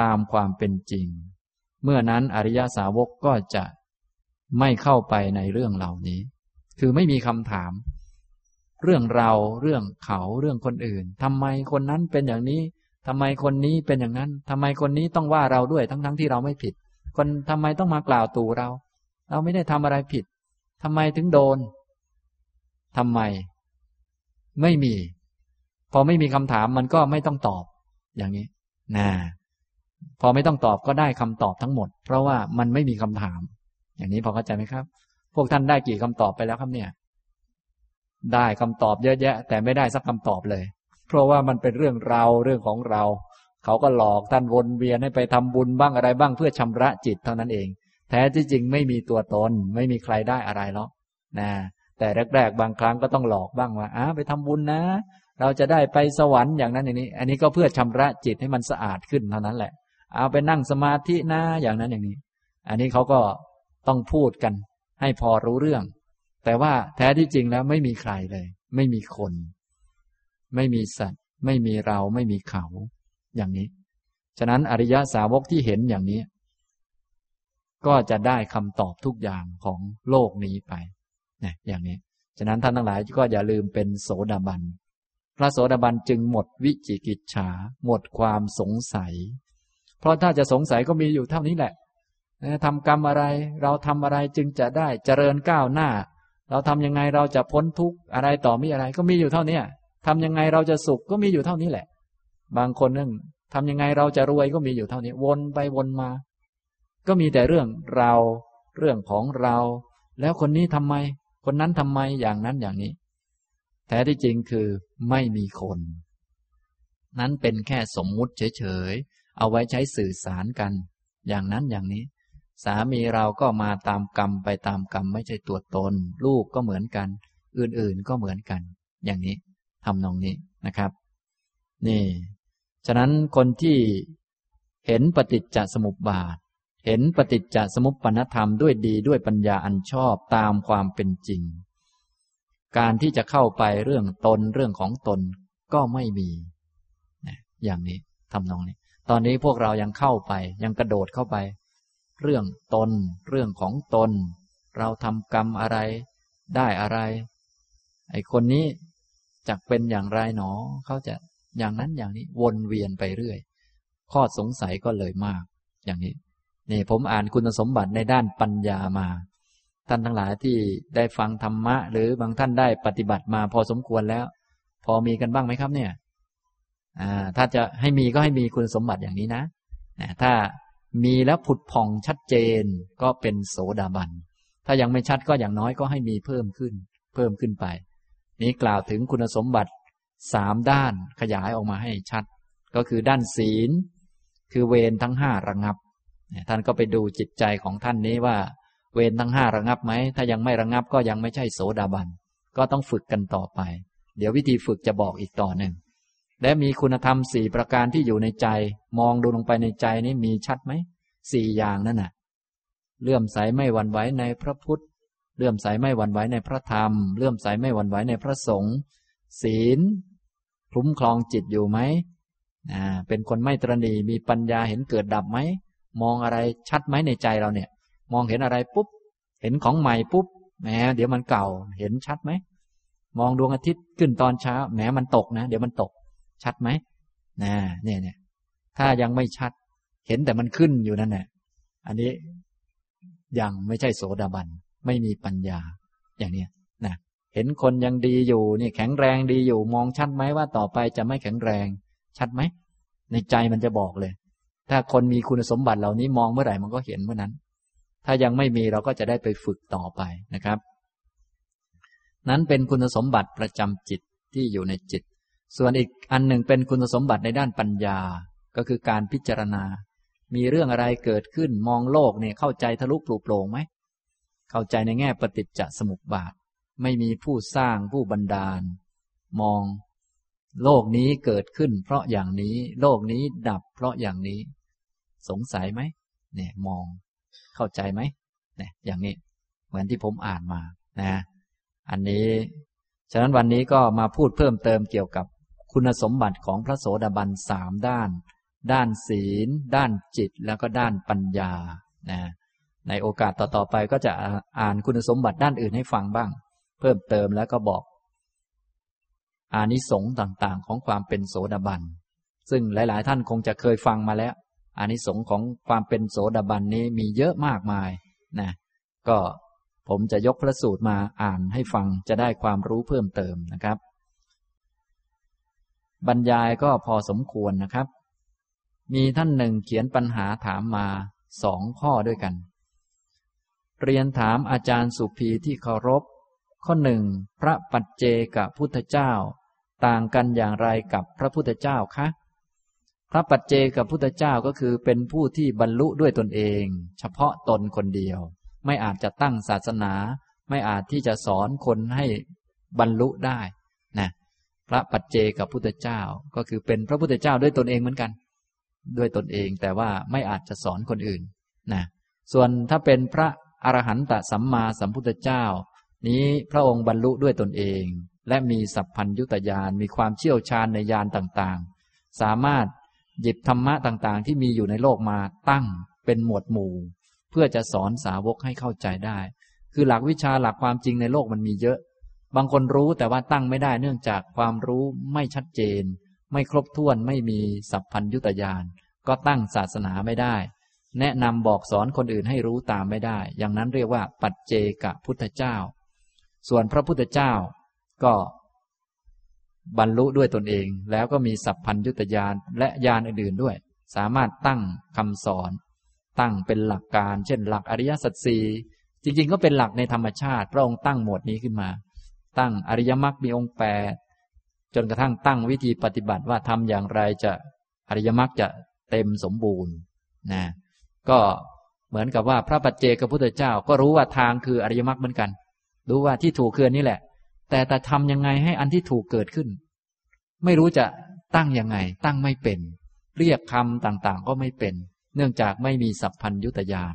ตามความเป็นจริง เมื่อนั้นอริยสาวกก็จะ ไม่เข้าไปในเรื่องเหล่านี้ คือไม่มีคำถาม เรื่องเราเรื่องเขาเรื่องคนอื่นทำไมคนนั้นเป็นอย่างนี้ทำไมคนนี้เป็นอย่างนั้นทำไมคนนี้ต้องว่าเราด้วยทั้งๆทที่เราไม่ผิด คนทำไมต้องมากล่าวตู่เรา เราไม่ได้ทำอะไรผิดทำไมถึงโดนทำไม ไม่มี พอไม่มีคำถามมันก็ไม่ต้องตอบ อย่างนี้นะพอไม่ต้องตอบก็ได้คำตอบทั้งหมด เพราะว่ามันไม่มีคำถาม อย่างนี้พอเข้าใจไหมครับ พวกท่านได้กี่คำตอบไปแล้วครับเนี่ย ได้คำตอบเยอะแยะ แต่ไม่ได้สักคำตอบเลย เพราะว่ามันเป็นเรื่องเราเรื่องของเรา เขาก็หลอกท่านวนเวียนให้ไปทำบุญบ้างอะไรบ้างเพื่อชำระจิตเท่านั้นเอง แท้ที่จริงไม่มีตัวตน ไม่มีใครได้อะไรหรอกนะแต่แรก ๆ บางครั้งก็ต้องหลอกบ้างว่าอ้าไปทำบุญนะ เราจะได้ไปสวรรค์อย่างนั้นอย่างนี้ อันนี้ก็เพื่อชำระจิตให้มันสะอาดขึ้นเท่านั้นแหละ เอาไปนั่งสมาธินะอย่างนั้นอย่างนี้ อันนี้เขาก็ ต้องพูดกัน ให้พอรู้เรื่อง แต่ว่าแท้ที่จริงแล้วไม่มีใครเลย ไม่มีคน ไม่มีสัตว์ ไม่มีเราไม่มีเขา อย่างนี้ ฉะนั้นอริยสาวกที่เห็นอย่างนี้ ก็จะได้คำตอบทุกอย่างของโลกนี้ไปนะอย่างนี้ ฉะนั้นท่านทั้งหลายก็อย่าลืมเป็นโสดาบัน พระโสดาบันจึงหมดวิจิกิจฉา หมดความสงสัย เพราะถ้าจะสงสัยก็มีอยู่เท่านี้แหละ ทำกรรมอะไร เราทำอะไรจึงจะได้เจริญก้าวหน้า เราทำยังไงเราจะพ้นทุกข์อะไรต่อมีอะไร ก็มีอยู่เท่านี้ทำยังไงเราจะสุขก็มีอยู่เท่านี้แหละ บางคนนึงทำยังไงเราจะรวยก็มีอยู่เท่านี้ วนไปวนมา ก็มีแต่เรื่องเรา เรื่องของเรา แล้วคนนี้ทำไม คนนั้นทำไมอย่างนั้นอย่างนี้ แท้ที่จริงคือไม่มีคน นั้นเป็นแค่สมมุติเฉยๆเอาไว้ใช้สื่อสารกัน อย่างนั้นอย่างนี้ สามีเราก็มาตามกรรมไปตามกรรมไม่ใช่ตัวตน ลูกก็เหมือนกัน อื่นๆก็เหมือนกัน อย่างนี้ทำนองนี้นะครับ นี่ ฉะนั้นคนที่เห็นปฏิจจสมุปบาท เห็นปฏิจจสมุปปนธรรมด้วยดีด้วยปัญญาอันชอบตามความเป็นจริง การที่จะเข้าไปเรื่องตนเรื่องของตนก็ไม่มี อย่างนี้ทำนองนี้ ตอนนี้พวกเรายังเข้าไป ยังกระโดดเข้าไป เรื่องตน เรื่องของตน เราทำกรรมอะไร ได้อะไร ไอคนนี้จะเป็นอย่างไรหนอ เขาจะอย่างนั้นอย่างนี้วนเวียนไปเรื่อย ข้อสงสัยก็เลยมาก อย่างนี้นี่ผมอ่านคุณสมบัติในด้านปัญญามา ท่านทั้งหลายที่ได้ฟังธรรมะ หรือบางท่านได้ปฏิบัติมาพอสมควรแล้ว พอมีกันบ้างไหมครับเนี่ยอ่าถ้าจะให้มีก็ให้มีคุณสมบัติอย่างนี้นะถ้า มีแล้วผุดผ่องชัดเจนก็เป็นโสดาบัน ถ้ายังไม่ชัดก็อย่างน้อยก็ให้มีเพิ่มขึ้น เพิ่มขึ้นไป นี้กล่าวถึงคุณสมบัติสามด้านขยายออกมาให้ชัด ก็คือด้านศีล คือเวรทั้งห้าระงับ ท่านก็ไปดูจิตใจของท่านนี้ว่า เวรทั้งห้าระงับไหม ถ้ายังไม่ระงับก็ยังไม่ใช่โสดาบัน ก็ต้องฝึกกันต่อไป เดี๋ยววิธีฝึกจะบอกอีกต่อหนึ่ง และมีคุณธรรมสี่ประการที่อยู่ในใจ มองดูลงไปในใจนี้มีชัดไหมสี่อย่างนั่นน่ะเลื่อมใสไม่หวั่นไหวในพระพุทธเลื่อมใสไม่หวั่นไหวในพระธรรม เลื่อมใสไม่หวั่นไหวในพระสงฆ์ศีลคุ้มครองจิตอยู่ไหมอ่าเป็นคนไม่ตรณีมีปัญญาเห็นเกิดดับไหมมองอะไรชัดไหมในใจเราเนี่ย มองเห็นอะไรปุ๊บ เห็นของใหม่ปุ๊บแหมเดี๋ยวมันเก่า เห็นชัดไหมมองดวงอาทิตย์ขึ้นตอนเช้าแหมมันตกนะ เดี๋ยวมันตก ชัดไหมนะเนี่ยเนี่ยถ้ายังไม่ชัด เห็นแต่มันขึ้นอยู่นั่นแหละอันนี้ยังไม่ใช่โสดาบัน ไม่มีปัญญา อย่างนี้นะเห็นคนยังดีอยู่นี่แข็งแรงดีอยู่ มองชัดไหมว่าต่อไปจะไม่แข็งแรง ชัดไหม ในใจมันจะบอกเลย ถ้าคนมีคุณสมบัติเหล่านี้มองเมื่อไหร่มันก็เห็นเมื่อนั้น ถ้ายังไม่มีเราก็จะได้ไปฝึกต่อไปนะครับ นั้นเป็นคุณสมบัติประจำจิตที่อยู่ในจิต ส่วนอีกอันหนึ่งเป็นคุณสมบัติในด้านปัญญา ก็คือการพิจารณา มีเรื่องอะไรเกิดขึ้นมองโลกเนี่ยเข้าใจทะลุปลุกโปร่งไหม เข้าใจในแง่ปฏิจจสมุปบาท ไม่มีผู้สร้างผู้บันดาล มอง โลกนี้เกิดขึ้น เพราะอย่างนี้ โลกนี้ดับเพราะอย่างนี้ สงสัยไหมเนี่ยมอง เข้าใจไหมเนี่ยอย่างนี้ เหมือนที่ผมอ่านมานะ อันนี้ ฉะนั้นวันนี้ก็มาพูดเพิ่มเติมเกี่ยวกับ คุณสมบัติของพระโสดาบันสามด้าน ด้านศีล ด้านจิต แล้วก็ด้านปัญญานะในโอกาสต่อๆไปก็จะอ่านคุณสมบัติด้านอื่นให้ฟังบ้าง เพิ่มเติมแล้วก็บอก อานิสงส์ต่างๆ ของความเป็นโสดาบัน ซึ่งหลายๆ ท่านคงจะเคยฟังมาแล้ว อานิสงส์ของความเป็นโสดาบันนี้มีเยอะมากมายนะก็ผมจะยกพระสูตรมาอ่านให้ฟังจะได้ความรู้เพิ่มเติมนะครับ บรรยายก็พอสมควรนะครับ มีท่านหนึ่งเขียนปัญหาถามมาสองข้อด้วยกัน เรียนถามอาจารย์สุภีที่เคารพ ข้อหนึ่งพระปัจเจกับพุทธเจ้า ต่างกันอย่างไรกับพระพุทธเจ้าคะ พระปัจเจกับพุทธเจ้าก็คือเป็นผู้ที่บรรลุด้วยตนเอง เฉพาะตนคนเดียว ไม่อาจจะตั้งศาสนา ไม่อาจที่จะสอนคนให้บรรลุได้นะพ ระปัจเจกับพุทธเจ้า ก็คือเป็นพระพุทธเจ้าด้วยตนเองเหมือนกัน ด้วยตนเองแต่ว่าไม่อาจจะสอนคนอื่นนะส่วนถ้าเป็นพระอรหันตสัมมาสัมพุทธเจ้า นี้พระองค์บรรลุด้วยตนเอง และมีสัพพัญยุตยานมีความเชี่ยวชาญในยานต่างๆ สามารถหยิบธรรมะต่างๆ ที่มีอยู่ในโลกมาตั้งเป็นหมวดหมู่ เพื่อจะสอนสาวกให้เข้าใจได้ คือหลักวิชาหลักความจริงในโลกมันมีเยอะ บางคนรู้แต่ว่าตั้งไม่ได้เนื่องจากความรู้ไม่ชัดเจน ไม่ครบถ้วนไม่มีสัพพัญยุตยานก็ตั้งศาสนาไม่ได้ แนะนำบอกสอนคนอื่นให้รู้ตามไม่ได้ อย่างนั้นเรียกว่าปัจเจกพุทธเจ้า ส่วนพระพุทธเจ้าก็ บรรลุด้วยตนเอง แล้วก็มีสัพพัญยุตยานและยานอื่นๆด้วย สามารถตั้งคำสอน ตั้งเป็นหลักการ เช่น หลักอริยสัจสี่จริงๆ ก็เป็นหลักในธรรมชาติ พระองค์ตั้งหมวดนี้ขึ้นมา ตั้งอริยมรรคมีองค์แปดจนกระทั่งตั้งวิธีปฏิบัติว่าทำอย่างไรจะอริยมรรคจะเต็มสมบูรณ์นะก็เหมือนกับว่าพระปัจเจกพุทธเจ้าก็รู้ว่าทางคืออริยมรรคเหมือนกัน รู้ว่าที่ถูกคือนี่แหละ แต่แต่ทำยังไงให้อันที่ถูกเกิดขึ้น ไม่รู้จะตั้งยังไง ตั้งไม่เป็น เรียกคำต่างๆ ก็ไม่เป็น เนื่องจากไม่มีสัพพัญยุตยาน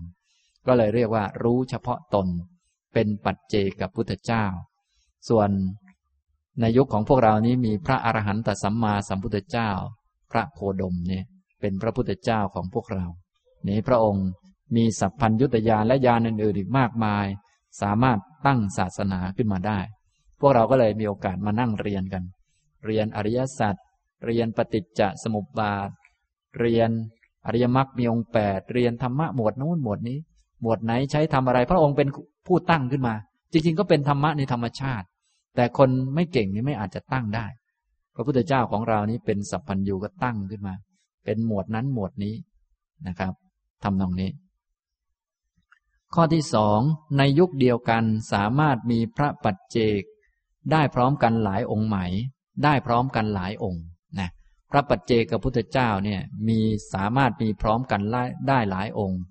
ก็เลยเรียกว่ารู้เฉพาะตน เป็นปัจเจกพุทธเจ้า ส่วนในยุคของพวกเรานี้มีพระอรหันตสัมมาสัมพุทธเจ้า พระโคดมเนี่ยเป็นพระพุทธเจ้าของพวกเรา นี้พระองค์มีสัพพัญยุตยานและยานอื่นๆอีกมากมาย สามารถตั้งศาสนาขึ้นมาได้ พวกเราก็เลยมีโอกาสมานั่งเรียนกัน เรียนอริยสัจเรียนปฏิจจสมุปบาท เรียนอริยมรรคมีองค์แปดเรียนธรรมะหมวดนู้นหมวดนี้ หมวดไหนใช้ทำอะไร พระองค์เป็นผู้ตั้งขึ้นมา จริงๆ ก็เป็นธรรมะในธรรมชาติ แต่คนไม่เก่งนี่ไม่อาจจะตั้งได้ พระพุทธเจ้าของเรานี้เป็นสัพพัญญูก็ตั้งขึ้นมา เป็นหมวดนั้นหมวดนี้นะครับทำนองนี้ ข้อที่สองในยุคเดียวกันสามารถมีพระปัจเจก ได้พร้อมกันหลายองค์ไหม ได้พร้อมกันหลายองค์นะพระปัจเจกกับพุทธเจ้าเนี่ยมีสามารถมีพร้อมกันได้หลายองค์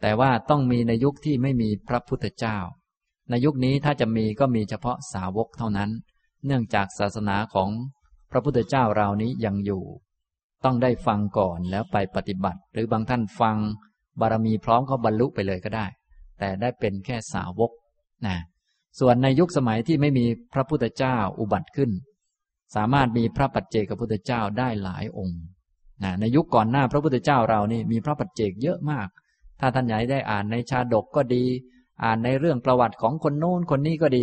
แต่ว่าต้องมีในยุคที่ไม่มีพระพุทธเจ้า ในยุคนี้ถ้าจะมีก็มีเฉพาะสาวกเท่านั้น เนื่องจากศาสนาของพระพุทธเจ้าเรานี้ยังอยู่ ต้องได้ฟังก่อนแล้วไปปฏิบัติ หรือบางท่านฟังบารมีพร้อมเขาบรรลุไปเลยก็ได้ แต่ได้เป็นแค่สาวกนะส่วนในยุคสมัยที่ไม่มีพระพุทธเจ้าอุบัติขึ้น สามารถมีพระปัจเจกพุทธเจ้าได้หลายองค์นะในยุคก่อนหน้าพระพุทธเจ้าเรานี่มีพระปัจเจกเยอะมาก ถ้าท่านใหญ่ได้อ่านในชาดกก็ดี อ่านในเรื่องประวัติของคนโน้นคนนี้ก็ดี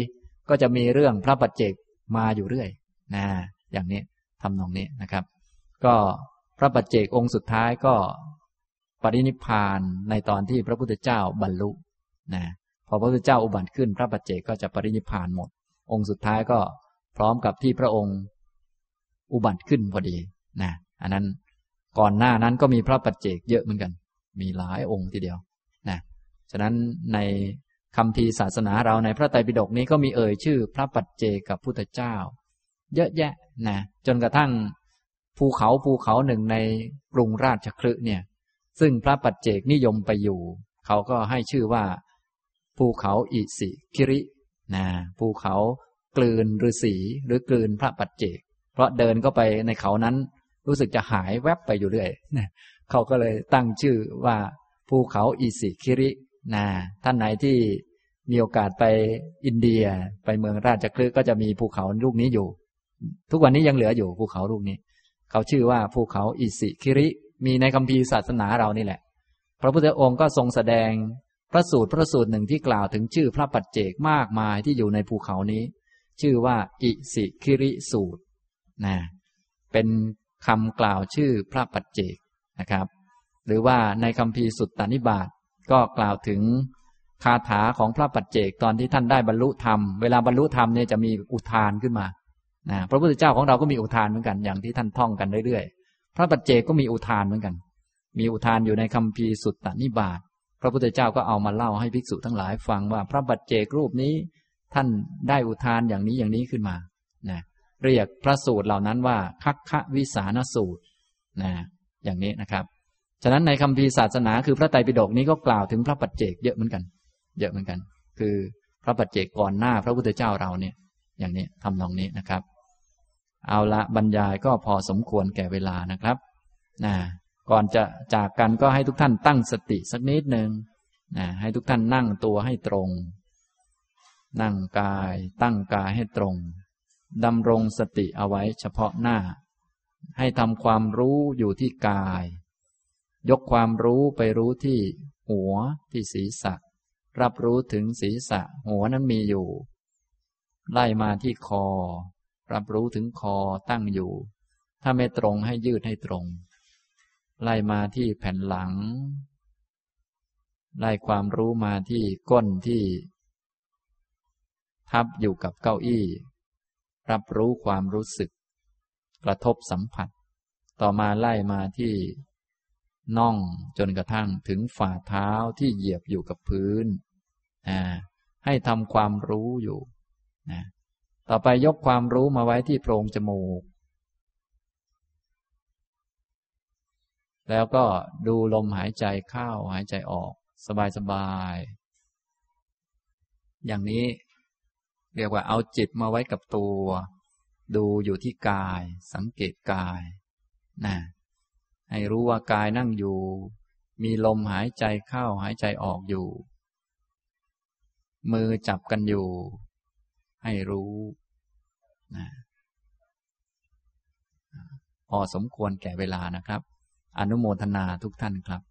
ก็จะมีเรื่องพระปัจเจกมาอยู่เรื่อยนะอย่างนี้ทำนองนี้นะครับ ก็พระปัจเจกองค์สุดท้ายก็ปรินิพานในตอนที่พระพุทธเจ้าบรรลุนะพอพระพุทธเจ้าอุบัติขึ้น พระปัจเจกก็จะปรินิพานหมด องค์สุดท้ายก็พร้อมกับที่พระองค์อุบัติขึ้นพอดีนะอันนั้นก่อนหน้านั้นก็มีพระปัจเจกเยอะเหมือนกัน มีหลายองค์ทีเดียวนะฉะนั้นใน คำพีศาสนาเราในพระไตรปิฎกนี้ก็มีเอ่ยชื่อ พระปัจเจกับพุทธเจ้า เยอะแยะนะจนกระทั่งภูเขาภูเขาหนึ่งในกรุงราชคลึเนี่ย ซึ่งพระปัจเจกนิยมไปอยู่ เขาก็ให้ชื่อว่า ภูเขาอิสิคิรินะภูเขากลืนฤาษีหรือกลืนพระปัจเจก เพราะเดินก็ไปในเขานั้น รู้สึกจะหายแวบไปอยู่เรื่อยเขาก็เลยตั้งชื่อว่าภูเขาอิสิคิริ นะท่านไหนที่มีโอกาสไปอินเดียไปเมืองราชคลึก็จะมีภูเขาลูกนี้อยู่ ทุกวันนี้ยังเหลืออยู่ภูเขาลูกนี้ เขาชื่อว่าภูเขาอิสิคิริ มีในคัมภีร์ศาสนาเรานี่แหละ พระพุทธองค์ก็ทรงแสดงพระสูตรพระสูตรหนึ่งที่กล่าวถึงชื่อพระปัจเจกมากมายที่อยู่ในภูเขานี้ ชื่อว่าอิสิคิริสูตรนะเป็นคำกล่าวชื่อพระปัจเจกนะครับ หรือว่าในคำพีสุตตานิบาต ก็กล่าวถึงคาถาของพระปัจเจกตอนที่ท่านได้บรรลุธรรม เวลาบรรลุธรรมเนี่ยจะมีอุทานขึ้นมานะพระพุทธเจ้าของเราก็มีอุทานเหมือนกัน อย่างที่ท่านท่องกันเรื่อยๆ พระปัจเจกก็มีอุทานเหมือนกัน มีอุทานอยู่ในคำพีสุตตนิบาต พระพุทธเจ้าก็เอามาเล่าให้ภิกษุทั้งหลายฟังว่าพระปัจเจกรูปนี้ ท่านได้อุทานอย่างนี้อย่างนี้ขึ้นมานะเรียกพระสูตรเหล่านั้นว่าคัคคะวิสานสูตรนะอย่างนี้นะครับ ฉะนั้นในคำพีศาสนาคือพระไตรปิฎกนี้ก็กล่าวถึงพระปัจเจกเยอะเหมือนกัน เยอะเหมือนกัน คือพระปัจเจกก่อนหน้าพระพุทธเจ้าเราเนี่ย อย่างนี้ทำนองนี้นะครับ เอาละบรรยายก็พอสมควรแก่เวลานะครับนะก่อนจะจากกันก็ให้ทุกท่านตั้งสติสักนิดหนึ่งนะให้ทุกท่านนั่งตัวให้ตรง นั่งกายตั้งกายให้ตรงดำรงสติเอาไว้เฉพาะหน้า ให้ทำความรู้อยู่ที่กาย ยกความรู้ไปรู้ที่หัวที่ศีรษะ รับรู้ถึงศีรษะ หัวนั้นมีอยู่ ไล่มาที่คอ รับรู้ถึงคอตั้งอยู่ ถ้าไม่ตรงให้ยืดให้ตรง ไล่มาที่แผ่นหลัง ไล่ความรู้มาที่ก้นที่ ทับอยู่กับเก้าอี้ รับรู้ความรู้สึก กระทบสัมผัส ต่อมาไล่มาที่ น่องจนกระทั่งถึงฝ่าเท้าที่เหยียบอยู่กับพื้นให้ทำความรู้อยู่นะต่อไปยกความรู้มาไว้ที่โพรงจมูก แล้วก็ดูลมหายใจเข้าหายใจออก สบายๆอย่างนี้เรียกว่าเอาจิตมาไว้กับตัว ดูอยู่ที่กาย สังเกตกายนะ ให้รู้ว่ากายนั่งอยู่ มีลมหายใจเข้าหายใจออกอยู่ มือจับกันอยู่ ให้รู้นะพอสมควรแก่เวลานะครับ อนุโมทนาทุกท่านครับ